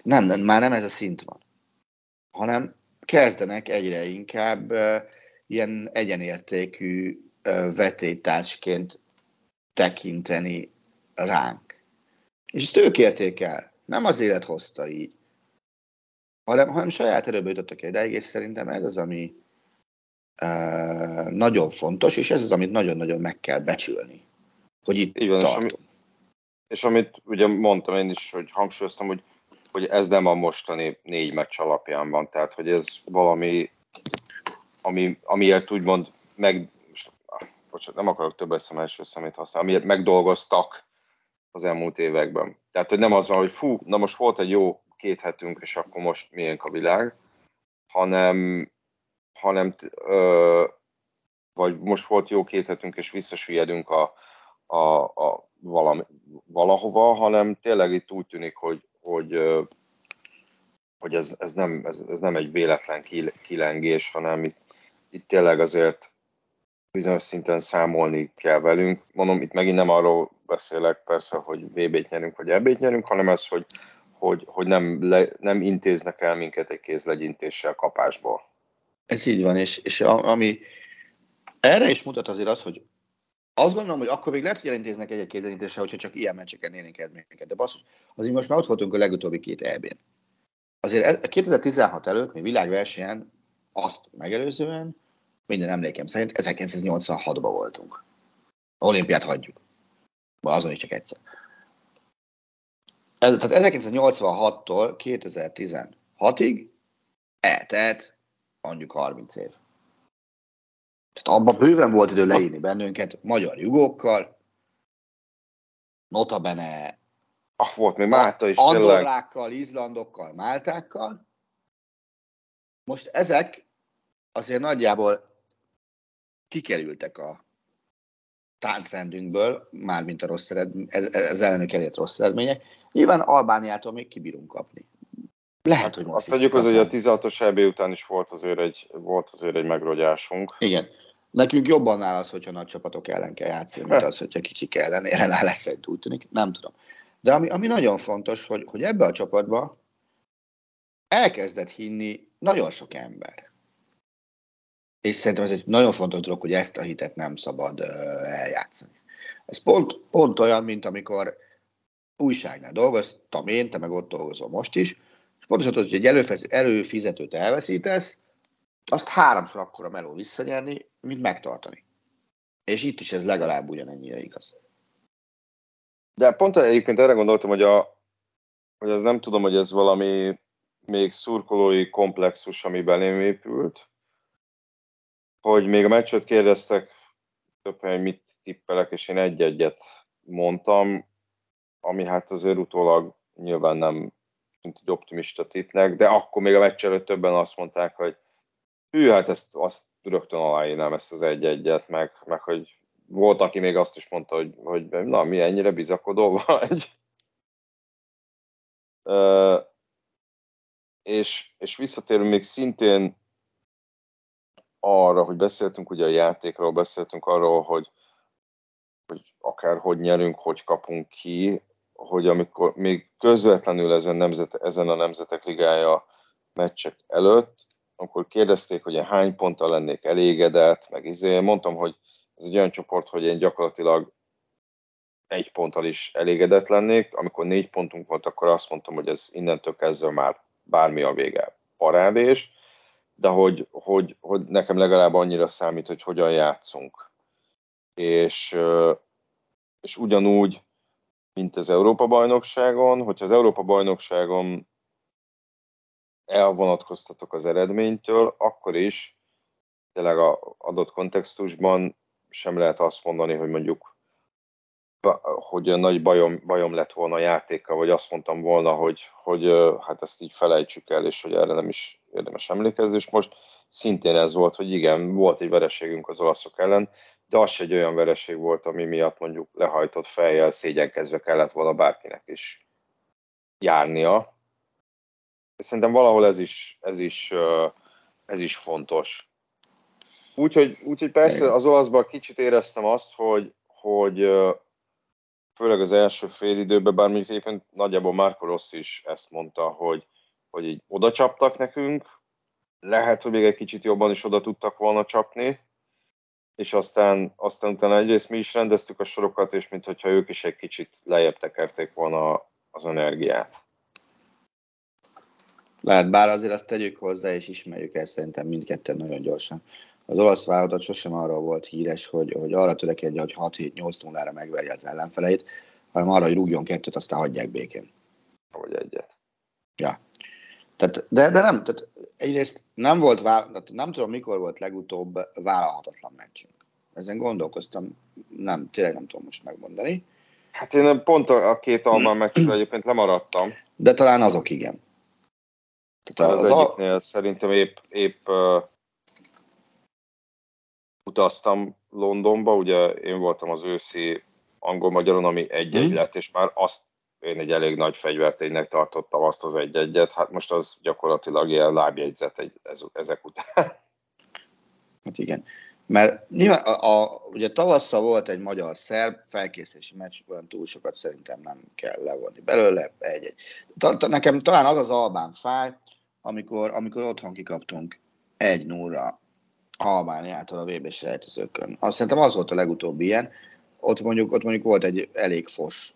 Speaker 4: Nem, nem, már nem ez a szint van, hanem kezdenek egyre inkább uh, ilyen egyenértékű uh, vetétársként tekinteni ránk. És ezt ők érték el. Nem az élet hozta így, hanem, hanem saját erőből jutottak el és szerintem ez az, ami uh, nagyon fontos, és ez az, amit nagyon-nagyon meg kell becsülni, hogy itt
Speaker 3: tartunk. És, ami, és amit ugye mondtam én is, hogy hangsúlyoztam, hogy, hogy ez nem a mostani négy meccs alapján van, tehát hogy ez valami, ami, amiért úgymond meg, bocsánat, nem akarok több első szemét használni, amiért megdolgoztak az elmúlt években. Tehát, hogy nem az van, hogy fú, na most volt egy jó két hetünk, és akkor most milyen a világ, hanem, hanem ö, vagy most volt jó két hetünk, és visszasüllyedünk a, a, a valami, valahova, hanem tényleg itt úgy tűnik, hogy, hogy, hogy ez, ez, nem, ez, ez nem egy véletlen kilengés, hanem itt, itt tényleg azért bizonyos szinten számolni kell velünk. Mondom, itt megint nem arról beszélek persze, hogy VB-t nyerünk, vagy EB-t nyerünk, hanem ez, hogy, hogy, hogy nem, le, nem intéznek el minket egy kézlegyintéssel kapásból.
Speaker 4: Ez így van, és, és ami erre is mutat azért az, hogy azt gondolom, hogy akkor még lehet, hogy elintéznek egy-egy kézlegyintéssel, hogyha csak ilyen meccseken érnénk eredményeket. De basszus, azért most már ott voltunk a legutóbbi két EB-n. Azért 2016 előtt, mi világversenyen azt megelőzően, minden emlékem szerint 1986-ban voltunk. Olimpiát hagyjuk. Azon is csak egyszer. Ez, tehát 1986-tól 2016-ig eltelt mondjuk 30 év. Tehát abban bőven volt idő leírni bennünket magyar jugókkal, notabene
Speaker 3: ah, volt még Málta is
Speaker 4: Andorrákkal, Izlandokkal, Máltákkal. Most ezek azért nagyjából kikerültek a táncrendünkből, mármint a rossz eredmény, ez, ez ellenük elért rossz eredmények. Nyilván Albániától még kibírunk kapni. Lehet, hogy
Speaker 3: most Azt tegyük az, hogy a 16-os EB után is volt azért egy, volt azért egy megrogyásunk.
Speaker 4: Igen. Nekünk jobban áll az, hogyha nagy csapatok ellen kell játszani, mint az, hogyha kicsik ellen jelen lesz egy úgy tűnik. Nem tudom. De ami, ami nagyon fontos, hogy, hogy ebbe a csapatba elkezdett hinni nagyon sok ember. És szerintem ez egy nagyon fontos dolog, hogy ezt a hitet nem szabad eljátszani. Ez pont, pont olyan, mint amikor újságnál dolgoztam én, te meg ott dolgozol most is, és pontosan tudod, hogy egy előfizetőt elveszítesz, azt háromszor akkora meló visszanyerni, mint megtartani. És itt is ez legalább ugyanennyire igaz.
Speaker 3: De pont egyébként erre gondoltam, hogy, a, hogy ez nem tudom, hogy ez valami még szurkolói komplexus, ami belém épült, hogy még a meccset kérdeztek, több helyen mit tippelek, és én egy-egyet mondtam, ami hát azért utólag nyilván nem mint egy optimista tippnek, de akkor még a meccs előtt többen azt mondták, hogy hű, hát ezt azt rögtön aláírnám ezt az egy-egyet, meg, meg hogy volt, aki még azt is mondta, hogy, hogy na, mi ennyire bizakodó vagy. Uh, és, és visszatérünk még szintén arra, hogy beszéltünk ugye a játékról, beszéltünk arról, hogy, hogy akár hogy nyerünk, hogy kapunk ki, hogy amikor még közvetlenül ezen, nemzet, ezen a Nemzetek Ligája meccsek előtt, akkor kérdezték, hogy én hány ponttal lennék elégedett, meg izé, mondtam, hogy ez egy olyan csoport, hogy én gyakorlatilag egy ponttal is elégedett lennék. Amikor négy pontunk volt, akkor azt mondtam, hogy ez innentől kezdve már bármi a vége parádés de hogy, hogy, hogy nekem legalább annyira számít, hogy hogyan játszunk. És, és ugyanúgy, mint az Európa-bajnokságon, hogyha az Európa-bajnokságon elvonatkoztatok az eredménytől, akkor is tényleg a adott kontextusban sem lehet azt mondani, hogy mondjuk hogy nagy bajom, bajom lett volna a játékkal, vagy azt mondtam volna, hogy, hogy hát ezt így felejtsük el, és hogy erre nem is érdemes emlékezni, és most szintén ez volt, hogy igen, volt egy vereségünk az olaszok ellen, de az egy olyan vereség volt, ami miatt mondjuk lehajtott fejjel, szégyenkezve kellett volna bárkinek is járnia. Szerintem valahol ez is, ez is, ez is fontos. Úgyhogy, úgyhogy persze az olaszban kicsit éreztem azt, hogy, hogy főleg az első fél időben, bár mondjuk egyébként nagyjából Marco Rossi is ezt mondta, hogy, hogy így oda csaptak nekünk, lehet, hogy még egy kicsit jobban is oda tudtak volna csapni, és aztán, aztán utána egyrészt mi is rendeztük a sorokat, és mintha ők is egy kicsit lejjebb tekerték volna az energiát.
Speaker 4: Lehet, bár azért azt tegyük hozzá, és ismerjük el szerintem mindketten nagyon gyorsan. Az olasz válogatott sosem arról volt híres, hogy, hogy arra törekedje, hogy 6-7-8 0 megverje az ellenfeleit, hanem arra, hogy rúgjon kettőt, aztán hagyják békén.
Speaker 3: Vagy egyet.
Speaker 4: Ja. Tehát, de, de nem, tehát egyrészt nem volt, tehát nem tudom, mikor volt legutóbb vállalhatatlan meccsünk. Ezen gondolkoztam, nem, tényleg nem tudom most megmondani.
Speaker 3: Hát én pont a, két Alban meccsről egyébként lemaradtam.
Speaker 4: De talán azok igen.
Speaker 3: Tehát az, az egyiknél a... szerintem épp, épp utaztam Londonba, ugye én voltam az őszi angol-magyaron, ami egy-egy hmm. lett, és már azt én egy elég nagy fegyverténynek tartottam azt az egy-egyet, hát most az gyakorlatilag ilyen lábjegyzet egy, ez, ezek után.
Speaker 4: Hát igen. Mert nyilván, a, a, ugye tavasszal volt egy magyar-szerb felkészülési meccs, olyan túl sokat szerintem nem kell levonni belőle, egy-egy. Ta, ta, nekem talán az az albán fáj, amikor, amikor otthon kikaptunk egy 0 Albániától a VB selejtezőkön. Azt szerintem az volt a legutóbbi ilyen. Ott mondjuk, ott mondjuk volt egy elég fos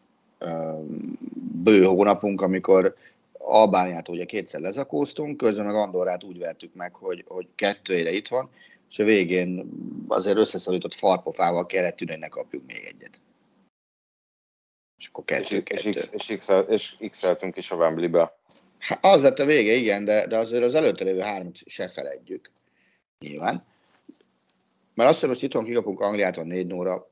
Speaker 4: bő hónapunk, amikor Albániától ugye kétszer lezakóztunk, közben meg Andorrát úgy vertük meg, hogy, hogy kettőére itt van, és a végén azért összeszorított farpofával kellett tűnni, hogy ne kapjuk még egyet. És akkor kettő, és, kettő.
Speaker 3: És, és, és x-eltünk is a Wembley-be.
Speaker 4: Hát az lett a vége, igen, de, de azért az előtte lévő hármat se feledjük. Nyilván. Mert azt, hogy most itthon kikapunk Angliától 4 0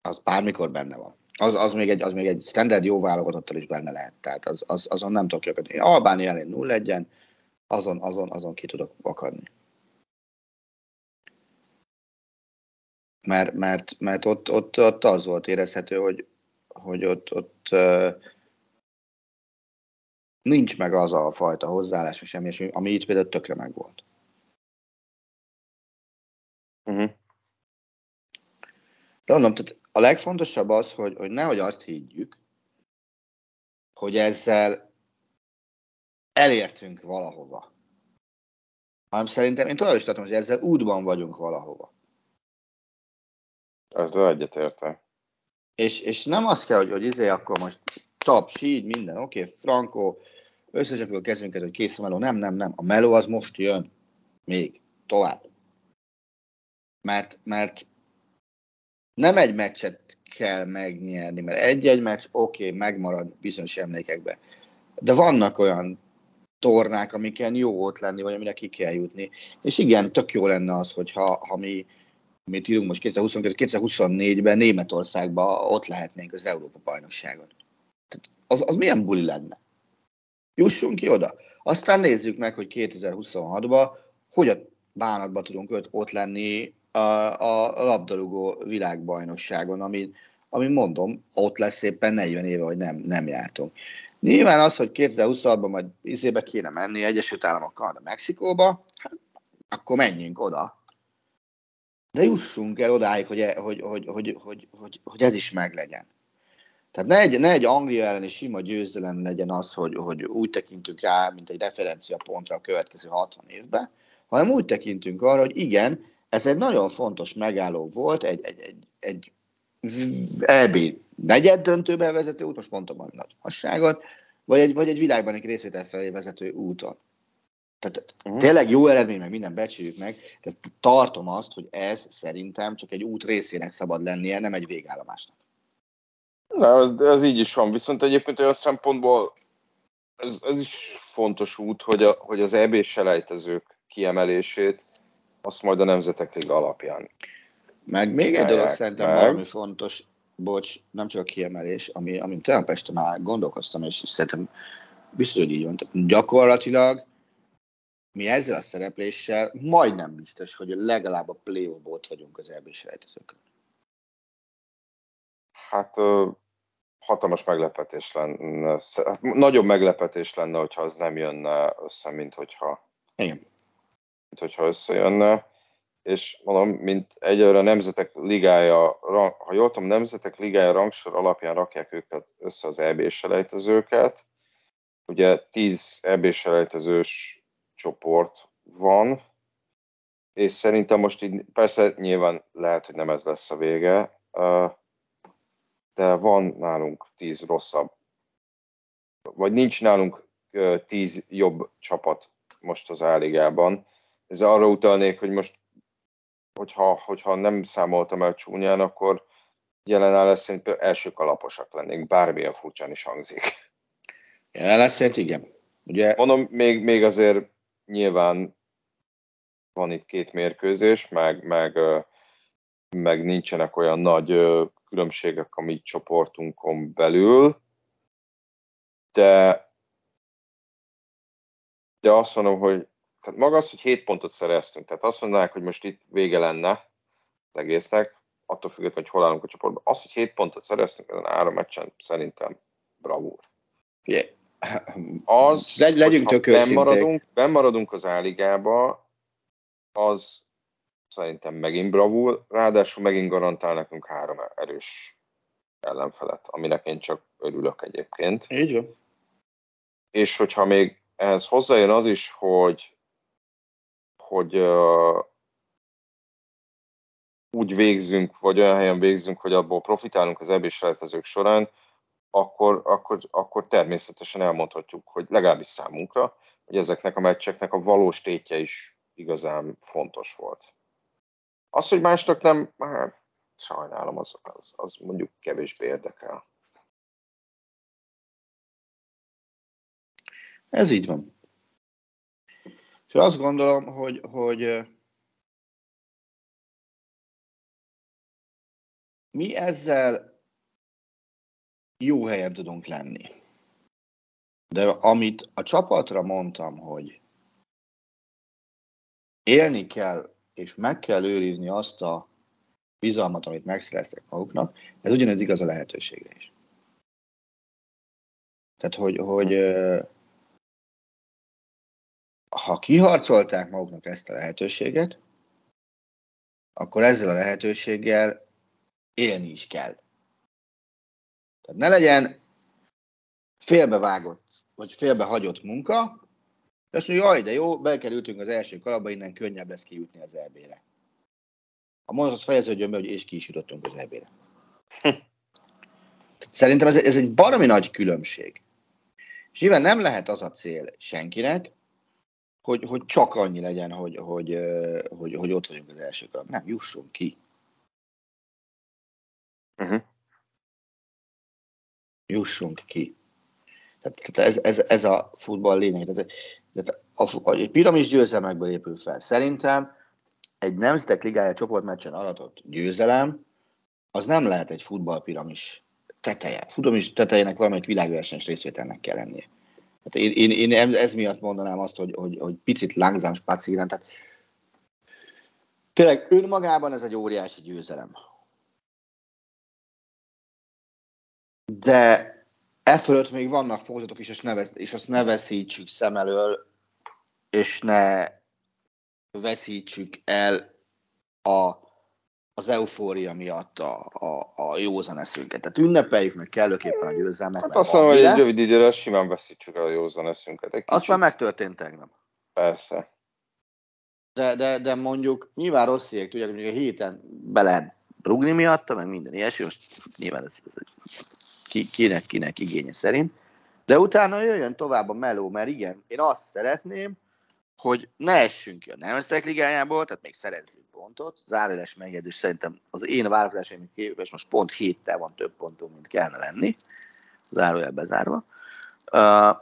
Speaker 4: az bármikor benne van. Az, az, még egy, az még egy standard jó válogatottal is benne lehet. Tehát az, az, azon nem tudok kiakadni. Albáni elén 0 legyen, azon, azon, azon ki tudok akadni. Mert, mert, mert ott, ott, ott, az volt érezhető, hogy, hogy ott, ott nincs meg az a fajta hozzáállás, vagy semmi, ami itt például tökre meg volt. Uh-huh. De mondom, tehát a legfontosabb az, hogy, hogy nehogy azt higgyük, hogy ezzel elértünk valahova. Hanem szerintem én tovább is tartom, hogy ezzel útban vagyunk valahova.
Speaker 3: Ezzel egyetértem.
Speaker 4: És, és nem az kell, hogy, hogy izé akkor most taps, így, minden, oké, okay, Franco, összecsapjuk a kezünket, hogy kész a meló. Nem, nem, nem. A meló az most jön. Még. Tovább. Mert, mert nem egy meccset kell megnyerni, mert egy-egy meccs oké, okay, megmarad bizonyos emlékekbe. De vannak olyan tornák, amiken jó ott lenni, vagy amire ki kell jutni. És igen, tök jó lenne az, hogyha ha mi, mit írunk most 2022-2024-ben Németországban ott lehetnénk az Európa bajnokságon. Tehát az, az milyen buli lenne? Jussunk ki oda. Aztán nézzük meg, hogy 2026-ban hogyan bánatba tudunk ott lenni a, labdarúgó világbajnokságon, ami, ami mondom, ott lesz éppen 40 éve, hogy nem, nem jártunk. Nyilván az, hogy 2026-ban majd izébe kéne menni Egyesült Államok, Kanada, Mexikóba, hát akkor menjünk oda. De jussunk el odáig, hogy, hogy, hogy, hogy, hogy, hogy, hogy ez is meglegyen. Tehát ne egy, ne egy Anglia elleni sima győzelem legyen az, hogy, hogy úgy tekintünk rá, mint egy referencia pontra a következő 60 évben, hanem úgy tekintünk arra, hogy igen, ez egy nagyon fontos megálló volt, egy, egy, egy, egy EB negyed döntőbe vezető út, most mondtam a nagy hasságot, vagy egy, vagy egy világban egy részvétel felé vezető úton. Tehát uh-huh. tényleg jó eredmény, meg minden becsüljük meg, de tartom azt, hogy ez szerintem csak egy út részének szabad lennie, nem egy végállomásnak.
Speaker 3: Na, ez, ez így is van, viszont egyébként olyan szempontból ez, ez is fontos út, hogy, a, hogy az EB selejtezők kiemelését azt majd a Nemzetek Liga alapján.
Speaker 4: Meg még egy dolog szerintem meg. valami fontos, bocs, nem csak a kiemelés, ami, amin tegnap este már gondolkoztam, és szerintem biztos, hogy így van. Tehát gyakorlatilag mi ezzel a szerepléssel majdnem biztos, hogy legalább a playoff ott vagyunk az EB selejtezőkön.
Speaker 3: Hát hatalmas meglepetés lenne, nagyobb meglepetés lenne, hogyha az nem jönne össze, mint hogyha,
Speaker 4: Igen.
Speaker 3: Mint hogyha összejönne. És mondom, mint egyelőre a Nemzetek Ligája, ha jól tudom, Nemzetek Ligája rangsor alapján rakják őket össze az EB selejtezőket. Ugye 10 EB selejtezős csoport van, és szerintem most így, persze nyilván lehet, hogy nem ez lesz a vége, de van nálunk tíz rosszabb, vagy nincs nálunk tíz jobb csapat most az áligában. Ez arra utalnék, hogy most, hogyha, hogyha nem számoltam el csúnyán, akkor jelen áll szerint első kalaposak lennénk, bármilyen furcsán is hangzik.
Speaker 4: Jelen szerint igen.
Speaker 3: Ugye... Mondom, még, még azért nyilván van itt két mérkőzés, meg, meg, meg nincsenek olyan nagy különbségek a mi csoportunkon belül, de, de azt mondom, hogy tehát maga az, hogy 7 pontot szereztünk, tehát azt mondanák, hogy most itt vége lenne, egésznek, attól függetlenül, hogy hol állunk a csoportban. Az, hogy 7 pontot szereztünk ezen három meccsen, szerintem bravúr.
Speaker 4: Yeah.
Speaker 3: Az,
Speaker 4: Le, legyünk tök
Speaker 3: maradunk, maradunk az áligába, az szerintem megint bravúr, ráadásul megint garantál nekünk három erős ellenfelet, aminek én csak örülök egyébként.
Speaker 4: Így van.
Speaker 3: És hogyha még ehhez hozzájön az is, hogy, hogy uh, úgy végzünk, vagy olyan helyen végzünk, hogy abból profitálunk az eb során, akkor, akkor, akkor természetesen elmondhatjuk, hogy legalábbis számunkra, hogy ezeknek a meccseknek a valós tétje is igazán fontos volt. Az, hogy másnak nem, hát sajnálom, az, az, az mondjuk kevésbé érdekel.
Speaker 4: Ez így van. És azt gondolom, hogy, hogy mi ezzel jó helyen tudunk lenni. De amit a csapatra mondtam, hogy élni kell, és meg kell őrizni azt a bizalmat, amit megszereztek maguknak, ez ugyanez igaz a lehetőségre is. Tehát, hogy, hogy ha kiharcolták maguknak ezt a lehetőséget, akkor ezzel a lehetőséggel élni is kell. Tehát ne legyen félbevágott, vagy félbehagyott munka, de azt mondja, jaj, de jó, bekerültünk az első kalapba, innen könnyebb lesz kijutni az EB-re. A mondat fejeződjön be, hogy és ki is jutottunk az EB-re. Szerintem ez, ez egy baromi nagy különbség. És nyilván nem lehet az a cél senkinek, hogy, hogy csak annyi legyen, hogy, hogy, hogy, hogy ott vagyunk az első kalap. Nem, jussunk ki. Uh-huh. Jussunk ki. Tehát, tehát ez, ez, ez a futball lényeg. Tehát, tehát a, a, egy piramis győzelmekből épül fel. Szerintem egy nemzetek ligája csoportmeccsen aratott győzelem, az nem lehet egy futballpiramis teteje. Futballpiramis tetejének valamelyik világversenys részvételnek kell lennie. Hát én, én, én, ez miatt mondanám azt, hogy, hogy, hogy picit langsam spazieren. Tehát tényleg önmagában ez egy óriási győzelem. De e fölött még vannak fokozatok is, és, ne, és azt ne veszítsük szem elől, és ne veszítsük el a, az eufória miatt a, a, a józan eszünket. Tehát ünnepeljük meg kellőképpen a győzelmet.
Speaker 3: Hát azt mondom, hogy egy rövid időre simán veszítsük el a józan eszünket. Egy
Speaker 4: azt már megtörtént tegnap.
Speaker 3: Persze.
Speaker 4: De, de, de mondjuk nyilván rossz tudják, hogy a héten be lehet rugni miatta, meg minden ilyesmi, most nyilván ez, ez ki, kinek, kinek igénye szerint. De utána jöjjön tovább a meló, mert igen, én azt szeretném, hogy ne essünk ki a Nemzetek Ligájából, tehát még szerezzünk pontot. Zárójeles megjegyzés szerintem az én várakozásaim képest most pont héttel van több pontunk, mint kellene lenni. Zárójel bezárva. Uh,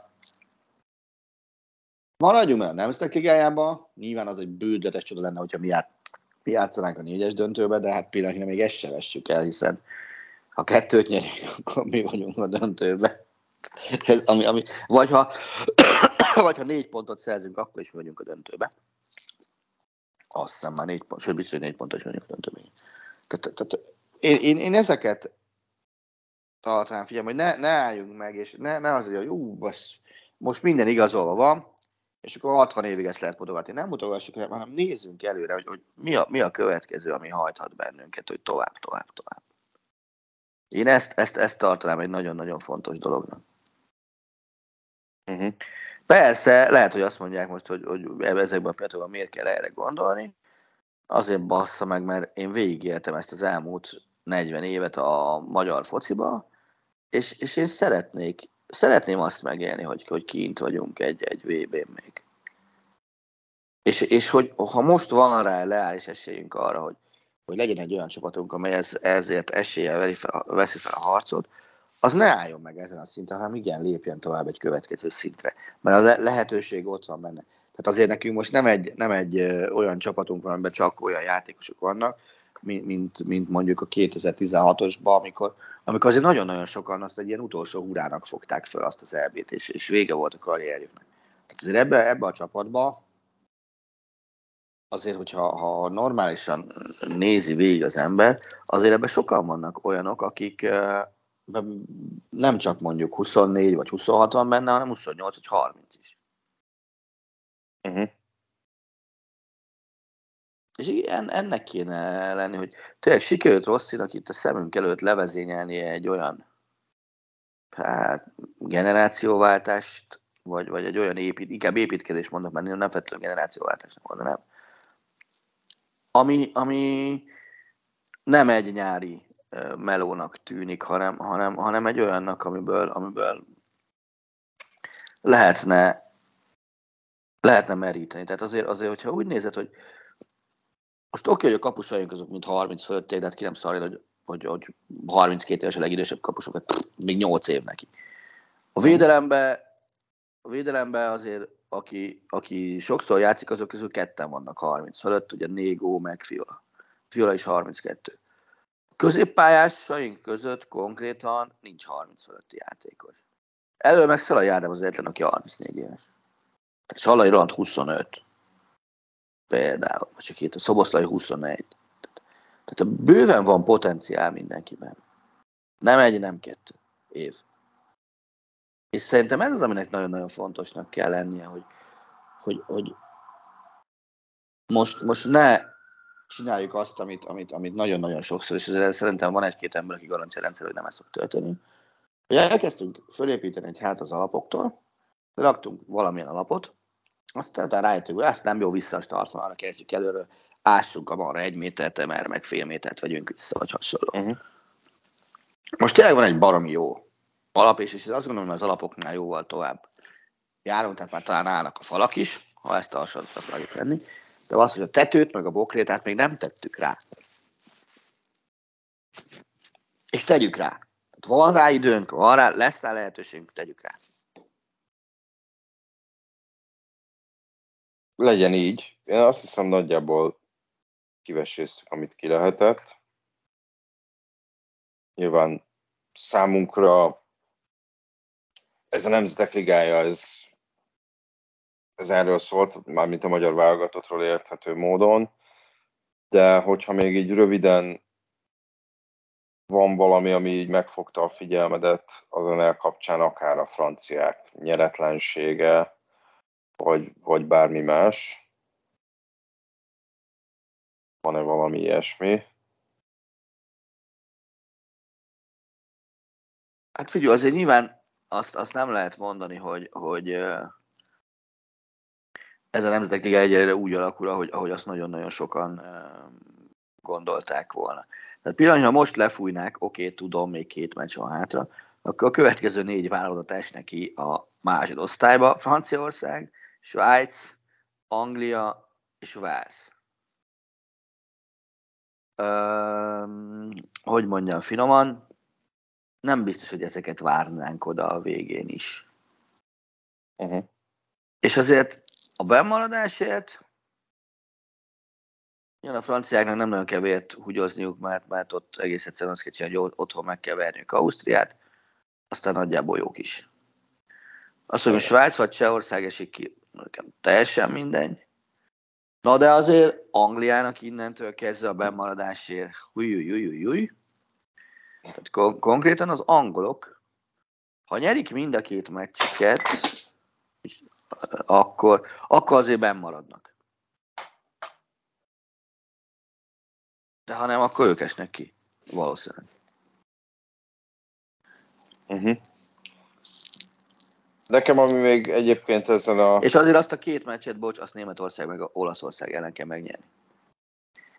Speaker 4: maradjunk el a Nemzetek Ligájába. Nyilván az egy bődletes csoda lenne, hogyha mi, ját, mi játszanánk a négyes döntőbe, de hát pillanatnyilag még ezt se vessük el, hiszen ha kettőt nyerünk, akkor mi vagyunk a döntőbe. Ez, ami, ami, vagy, ha, vagy ha négy pontot szerzünk, akkor is vagyunk a döntőbe. Azt hiszem már négy pont, sőt biztos, hogy négy pontot is vagyunk a döntőbe. Tehát, én, én, én, ezeket tartanám figyelme, hogy ne, ne álljunk meg, és ne, ne az, hogy jó, basz, most minden igazolva van, és akkor 60 évig ezt lehet mutogatni. Nem mutogassuk, hanem nézzünk előre, hogy, hogy mi, a, mi a következő, ami hajthat bennünket, hogy tovább, tovább, tovább. Én ezt, ezt, ezt tartanám egy nagyon-nagyon fontos dolognak. Uh-huh. Persze, lehet, hogy azt mondják most, hogy, hogy ezekben a pillanatokban miért kell erre gondolni. Azért bassza meg, mert én végigéltem ezt az elmúlt 40 évet a magyar fociba, és, és én szeretnék, szeretném azt megélni, hogy, hogy kint vagyunk egy, egy VB-n még. És, és hogy ha most van rá leállás esélyünk arra, hogy hogy legyen egy olyan csapatunk, amely ez, ezért eséllyel veszi fel a harcot, az ne álljon meg ezen a szinten, hanem igen, lépjen tovább egy következő szintre. Mert a lehetőség ott van benne. Tehát azért nekünk most nem egy, nem egy olyan csapatunk van, amiben csak olyan játékosok vannak, mint, mint, mint mondjuk a 2016-osban, amikor, amikor azért nagyon-nagyon sokan azt egy ilyen utolsó hurának fogták fel azt az elbét, és, és vége volt a karrierjüknek. Tehát azért ebbe, ebbe a csapatba azért, hogyha ha normálisan nézi végig az ember, azért ebben sokan vannak olyanok, akik nem csak mondjuk 24 vagy 26 van benne, hanem 28 vagy 30 is. Uh-huh. És igen, ennek kéne lenni, hogy tényleg sikerült Rosszinak itt a szemünk előtt levezényelni egy olyan hát, generációváltást, vagy, vagy egy olyan épít, inkább építkezés mondok, mert nem feltétlenül generációváltásnak mondanám, ami, ami nem egy nyári melónak tűnik, hanem, hanem, hanem egy olyannak, amiből, amiből lehetne, lehetne meríteni. Tehát azért, azért, hogyha úgy nézed, hogy most oké, hogy a kapusaink azok mint 30 fölötték, de hát ki nem szarja, hogy, hogy, hogy 32 éves a legidősebb kapusokat, még 8 év neki. A védelembe, a védelembe azért, aki, aki sokszor játszik, azok közül ketten vannak 30 fölött, ugye Négó meg Fiola. Fiola is 32 középpályásaink között konkrétan nincs 30 fölötti játékos. Elől meg Szalai Ádám az egyetlen, aki 34 éves. Salai Roland 25. Például, vagy csak itt a Szoboszlai 21. Tehát bőven van potenciál mindenkiben. Nem egy, nem kettő év. És szerintem ez az, aminek nagyon-nagyon fontosnak kell lennie, hogy, hogy, hogy most, most ne csináljuk azt, amit, amit, amit nagyon-nagyon sokszor, és szerintem van egy-két ember, aki garancia rendszer, hogy nem ezt fog tölteni. Hogy elkezdtünk fölépíteni egy hát az alapoktól, raktunk valamilyen alapot, aztán utána rájöttünk, hogy ezt nem jó vissza a startvonalra, kezdjük előre, ássunk a balra egy métert, mert meg fél métert vegyünk vissza, vagy hasonló. Uh-huh. Most tényleg van egy baromi jó alap, és, és azt gondolom, hogy az alapoknál jóval tovább járunk, tehát már talán állnak a falak is, ha ezt a hasonlatot akarjuk venni de az, hogy a tetőt, meg a bokrétát még nem tettük rá. És tegyük rá. Tehát van rá időnk, van rá, lesz rá lehetőségünk, tegyük rá.
Speaker 3: Legyen így. Én azt hiszem nagyjából kiveséztük, amit ki lehetett. Nyilván számunkra ez a Nemzetek Ligája, ez ez erről szólt, mármint a magyar válogatottról érthető módon, de hogyha még így röviden van valami, ami így megfogta a figyelmedet az ennél kapcsán, akár a franciák nyeretlensége, vagy, vagy bármi más. Van-e valami ilyesmi?
Speaker 4: Hát figyelj, azért nyilván azt, azt nem lehet mondani, hogy, hogy ez a Nemzetek Liga egyelőre úgy alakul, ahogy, ahogy azt nagyon-nagyon sokan gondolták volna. Tehát pillanatnyilag most lefújnák, oké, okay, tudom, még két meccs van hátra, akkor a következő négy válogatott esnek ki a másodosztályba. Franciaország, Svájc, Anglia és Wales. Öm, hogy mondjam finoman, nem biztos, hogy ezeket várnánk oda a végén is. Uh-huh. És azért a bemaradásért Jön a franciáknak nem nagyon kell vért húgyozniuk, mert, mert ott egész egyszerűen azt kell csinálni, hogy otthon meg kell verniük Ausztriát, aztán nagyjából jók is. Azt mondom, Svájc vagy Csehország esik ki, nekem teljesen mindegy. Na de azért Angliának innentől kezdve a bemaradásért hújjújjújjújjúj. Tehát kon- konkrétan az angolok, ha nyerik mind a két meccsüket, akkor, akkor azért benn maradnak. De ha nem, akkor ők esnek ki. Valószínűleg.
Speaker 3: Uh-huh. Nekem ami még egyébként ezen a...
Speaker 4: És azért azt a két meccset, bocs, azt Németország meg a Olaszország ellen kell megnyerni.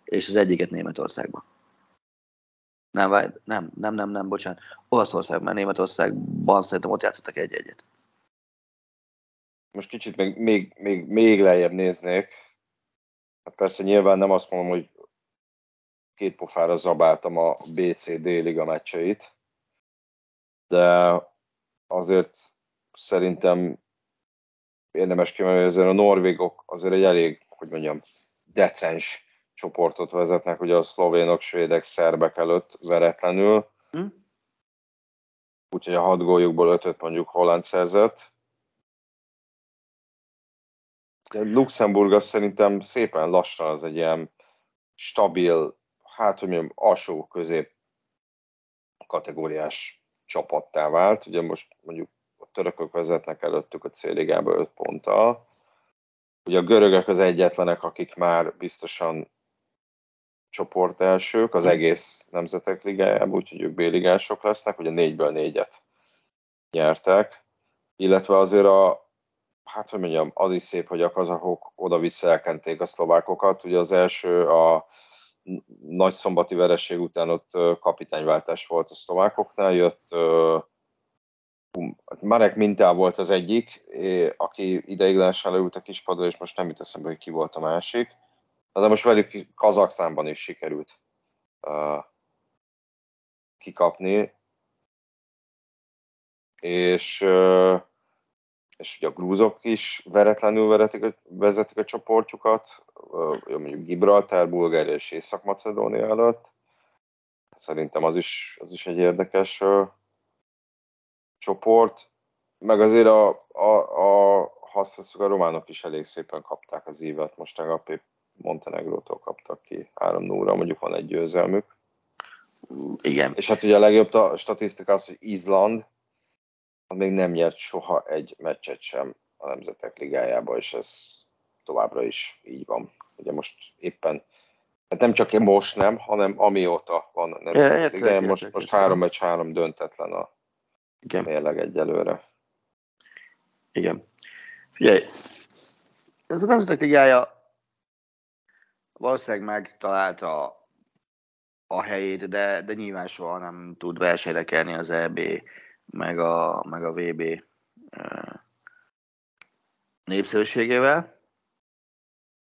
Speaker 4: És az egyiket Németországban. Nem, nem, nem, nem, nem, bocsánat. Olaszország, mert Németországban szerintem ott játszottak egy-egyet
Speaker 3: most kicsit még, még, még, még lejjebb néznék. Hát persze nyilván nem azt mondom, hogy két pofára zabáltam a BCD liga meccseit, de azért szerintem érdemes kiemelni, hogy a norvégok azért egy elég, hogy mondjam, decens csoportot vezetnek, ugye a szlovénok, svédek, szerbek előtt veretlenül. Hm? Úgyhogy a hat góljukból ötöt mondjuk Holland szerzett. Luxemburg azt szerintem szépen lassan az egy ilyen stabil, hát hogy mondjam, alsó közép kategóriás csapattá vált. Ugye most mondjuk a törökök vezetnek előttük a céligába 5 ponttal. Ugye a görögök az egyetlenek, akik már biztosan csoport elsők az egész nemzetek ligájában, úgyhogy ők B-ligások lesznek, ugye négyből négyet nyertek, illetve azért a, hát hogy mondjam, az is szép, hogy a kazahok oda visszaelkenték a szlovákokat, ugye az első a nagy szombati vereség után ott kapitányváltás volt a szlovákoknál, jött Marek Mintá volt az egyik, aki ideiglenesen leült a kispadra, és most nem jut eszembe, hogy ki volt a másik. De most velük Kazaksztánban is sikerült uh, kikapni. És, uh, és ugye a grúzok is veretlenül veretik, vezetik a csoportjukat, mondjuk Gibraltár, Bulgária és Észak-Macedónia előtt. Szerintem az is, az is egy érdekes uh, csoport. Meg azért a, a, a, ha azt a románok is elég szépen kapták az évet, most tegnap épp Montenegrótól kaptak ki 3 0 mondjuk van egy győzelmük.
Speaker 4: Igen.
Speaker 3: És hát ugye a legjobb a statisztika az, hogy Izland még nem nyert soha egy meccset sem a Nemzetek Ligájába, és ez továbbra is így van. Ugye most éppen, hát nem csak én most nem, hanem amióta van a Nemzetek Ligája, most, most három meccs, három döntetlen a Igen. mérleg egyelőre.
Speaker 4: Igen. Figyelj, ez a Nemzetek Ligája valószínűleg megtalálta a helyét, de, de nyilván soha nem tud versenyre kelni az EB, meg a, meg a VB népszerűségével.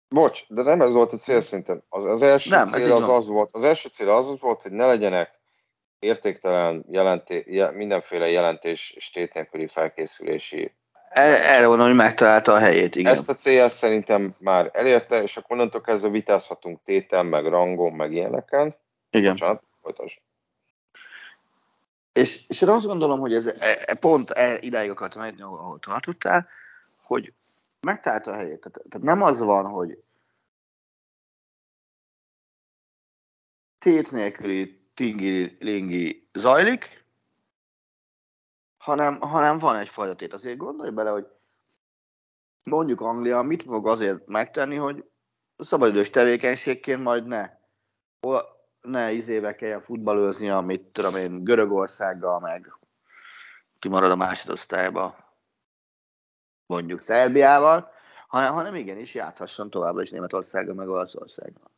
Speaker 3: Bocs, de nem ez volt a cél szinten. Az, az első nem, cél az, az volt, az első cél az volt, hogy ne legyenek értéktelen jelenté, mindenféle jelentés és tét nélküli felkészülési
Speaker 4: erre mondom, hogy megtalálta a helyét, igen.
Speaker 3: Ezt a célt szerintem már elérte, és akkor onnantól kezdve vitázhatunk téten, meg rangon, meg ilyeneken.
Speaker 4: Igen. Bocsánat, folytasd. És, én azt gondolom, hogy ez e, e, pont e, idáig akartam menni, ahol, tartottál, hogy megtalálta a helyét. Tehát, nem az van, hogy tét nélküli tingi-lingi zajlik, hanem, hanem van egy tét. Azért gondolj bele, hogy mondjuk Anglia mit fog azért megtenni, hogy szabadidős tevékenységként majd ne, ne izébe kelljen futballőzni, amit tudom én Görögországgal, meg kimarad a másodosztályba, mondjuk Szerbiával, hanem, hanem igenis járhasson továbbra is Németországgal, meg Olaszországgal.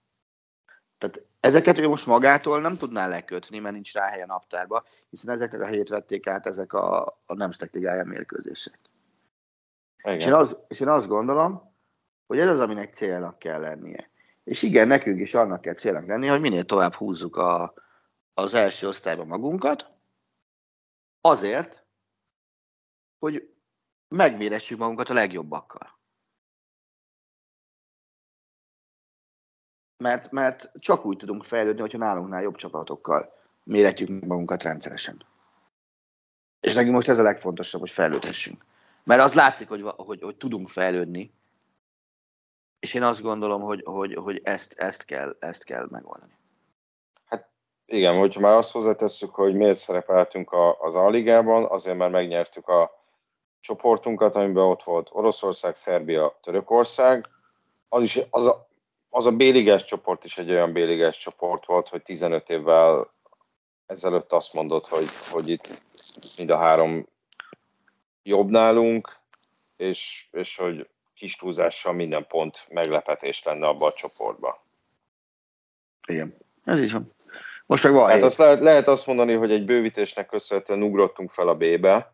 Speaker 4: Tehát ezeket ő most magától nem tudná lekötni, mert nincs rá helye naptárba, hiszen ezeknek a helyét vették át ezek a, a Nemzetek Ligája mérkőzések. És én, az, és én azt gondolom, hogy ez az, aminek célnak kell lennie. És igen, nekünk is annak kell célnak lennie, hogy minél tovább húzzuk a, az első osztályba magunkat, azért, hogy megméressük magunkat a legjobbakkal. Mert, mert csak úgy tudunk fejlődni, hogyha nálunknál jobb csapatokkal méretjük magunkat rendszeresen. És nekünk most ez a legfontosabb, hogy fejlődhessünk. Mert az látszik, hogy, hogy, hogy tudunk fejlődni, és én azt gondolom, hogy, hogy, hogy ezt, ezt, kell, ezt kell megoldani.
Speaker 3: Hát igen, hogyha már azt hozzátesszük, hogy miért szerepeltünk a, az A-ligában, azért már megnyertük a csoportunkat, amiben ott volt Oroszország, Szerbia, Törökország. Az is az a, az a béligás csoport is egy olyan béligás csoport volt, hogy 15 évvel ezelőtt azt mondott, hogy, hogy itt mind a három jobb nálunk, és, és hogy kis túlzással minden pont meglepetés lenne abba a csoportba.
Speaker 4: Igen, ez is van. Most meg van
Speaker 3: hát azt lehet, lehet azt mondani, hogy egy bővítésnek köszönhetően ugrottunk fel a B-be,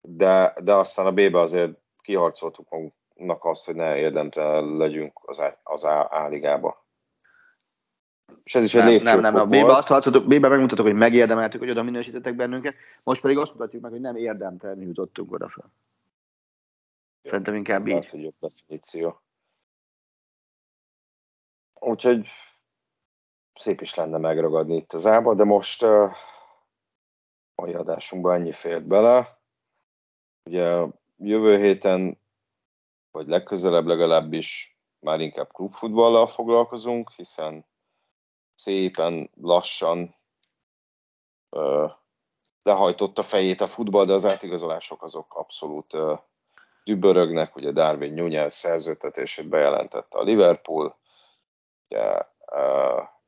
Speaker 3: de, de aztán a B-be azért kiharcoltuk magunk, nak azt, hogy ne érdemtelen legyünk az, az A-ligába.
Speaker 4: És ez is egy nem, nem, nem, a B-be azt hatszatok, B-be megmutatok, hogy megérdemeltük, hogy oda minősítettek bennünket, most pedig azt mutatjuk meg, hogy nem érdemtelen jutottunk oda fel. Szerintem inkább így. hogy
Speaker 3: jobb definíció. Úgyhogy szép is lenne megragadni itt az ába, de most uh, mai adásunkban ennyi fért bele. Ugye jövő héten vagy legközelebb legalábbis már inkább klubfutballal foglalkozunk, hiszen szépen lassan ö, lehajtott a fejét a futball, de az átigazolások azok abszolút ö, dübörögnek. Ugye Darwin Nunez szerződtetését bejelentette a Liverpool, ugye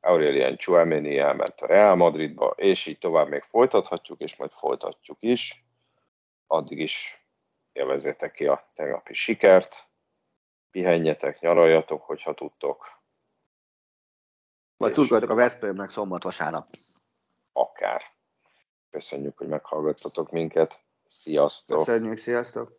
Speaker 3: Aurelien Chouameni elment a Real Madridba, és így tovább még folytathatjuk, és majd folytatjuk is. Addig is élvezétek ki a tegnapi sikert, pihenjetek, nyaraljatok, hogyha tudtok.
Speaker 4: Vagy szurkoljatok a Veszprémnek szombat-vasárnap.
Speaker 3: Akár. Köszönjük, hogy meghallgattatok minket. Sziasztok!
Speaker 4: Köszönjük, sziasztok!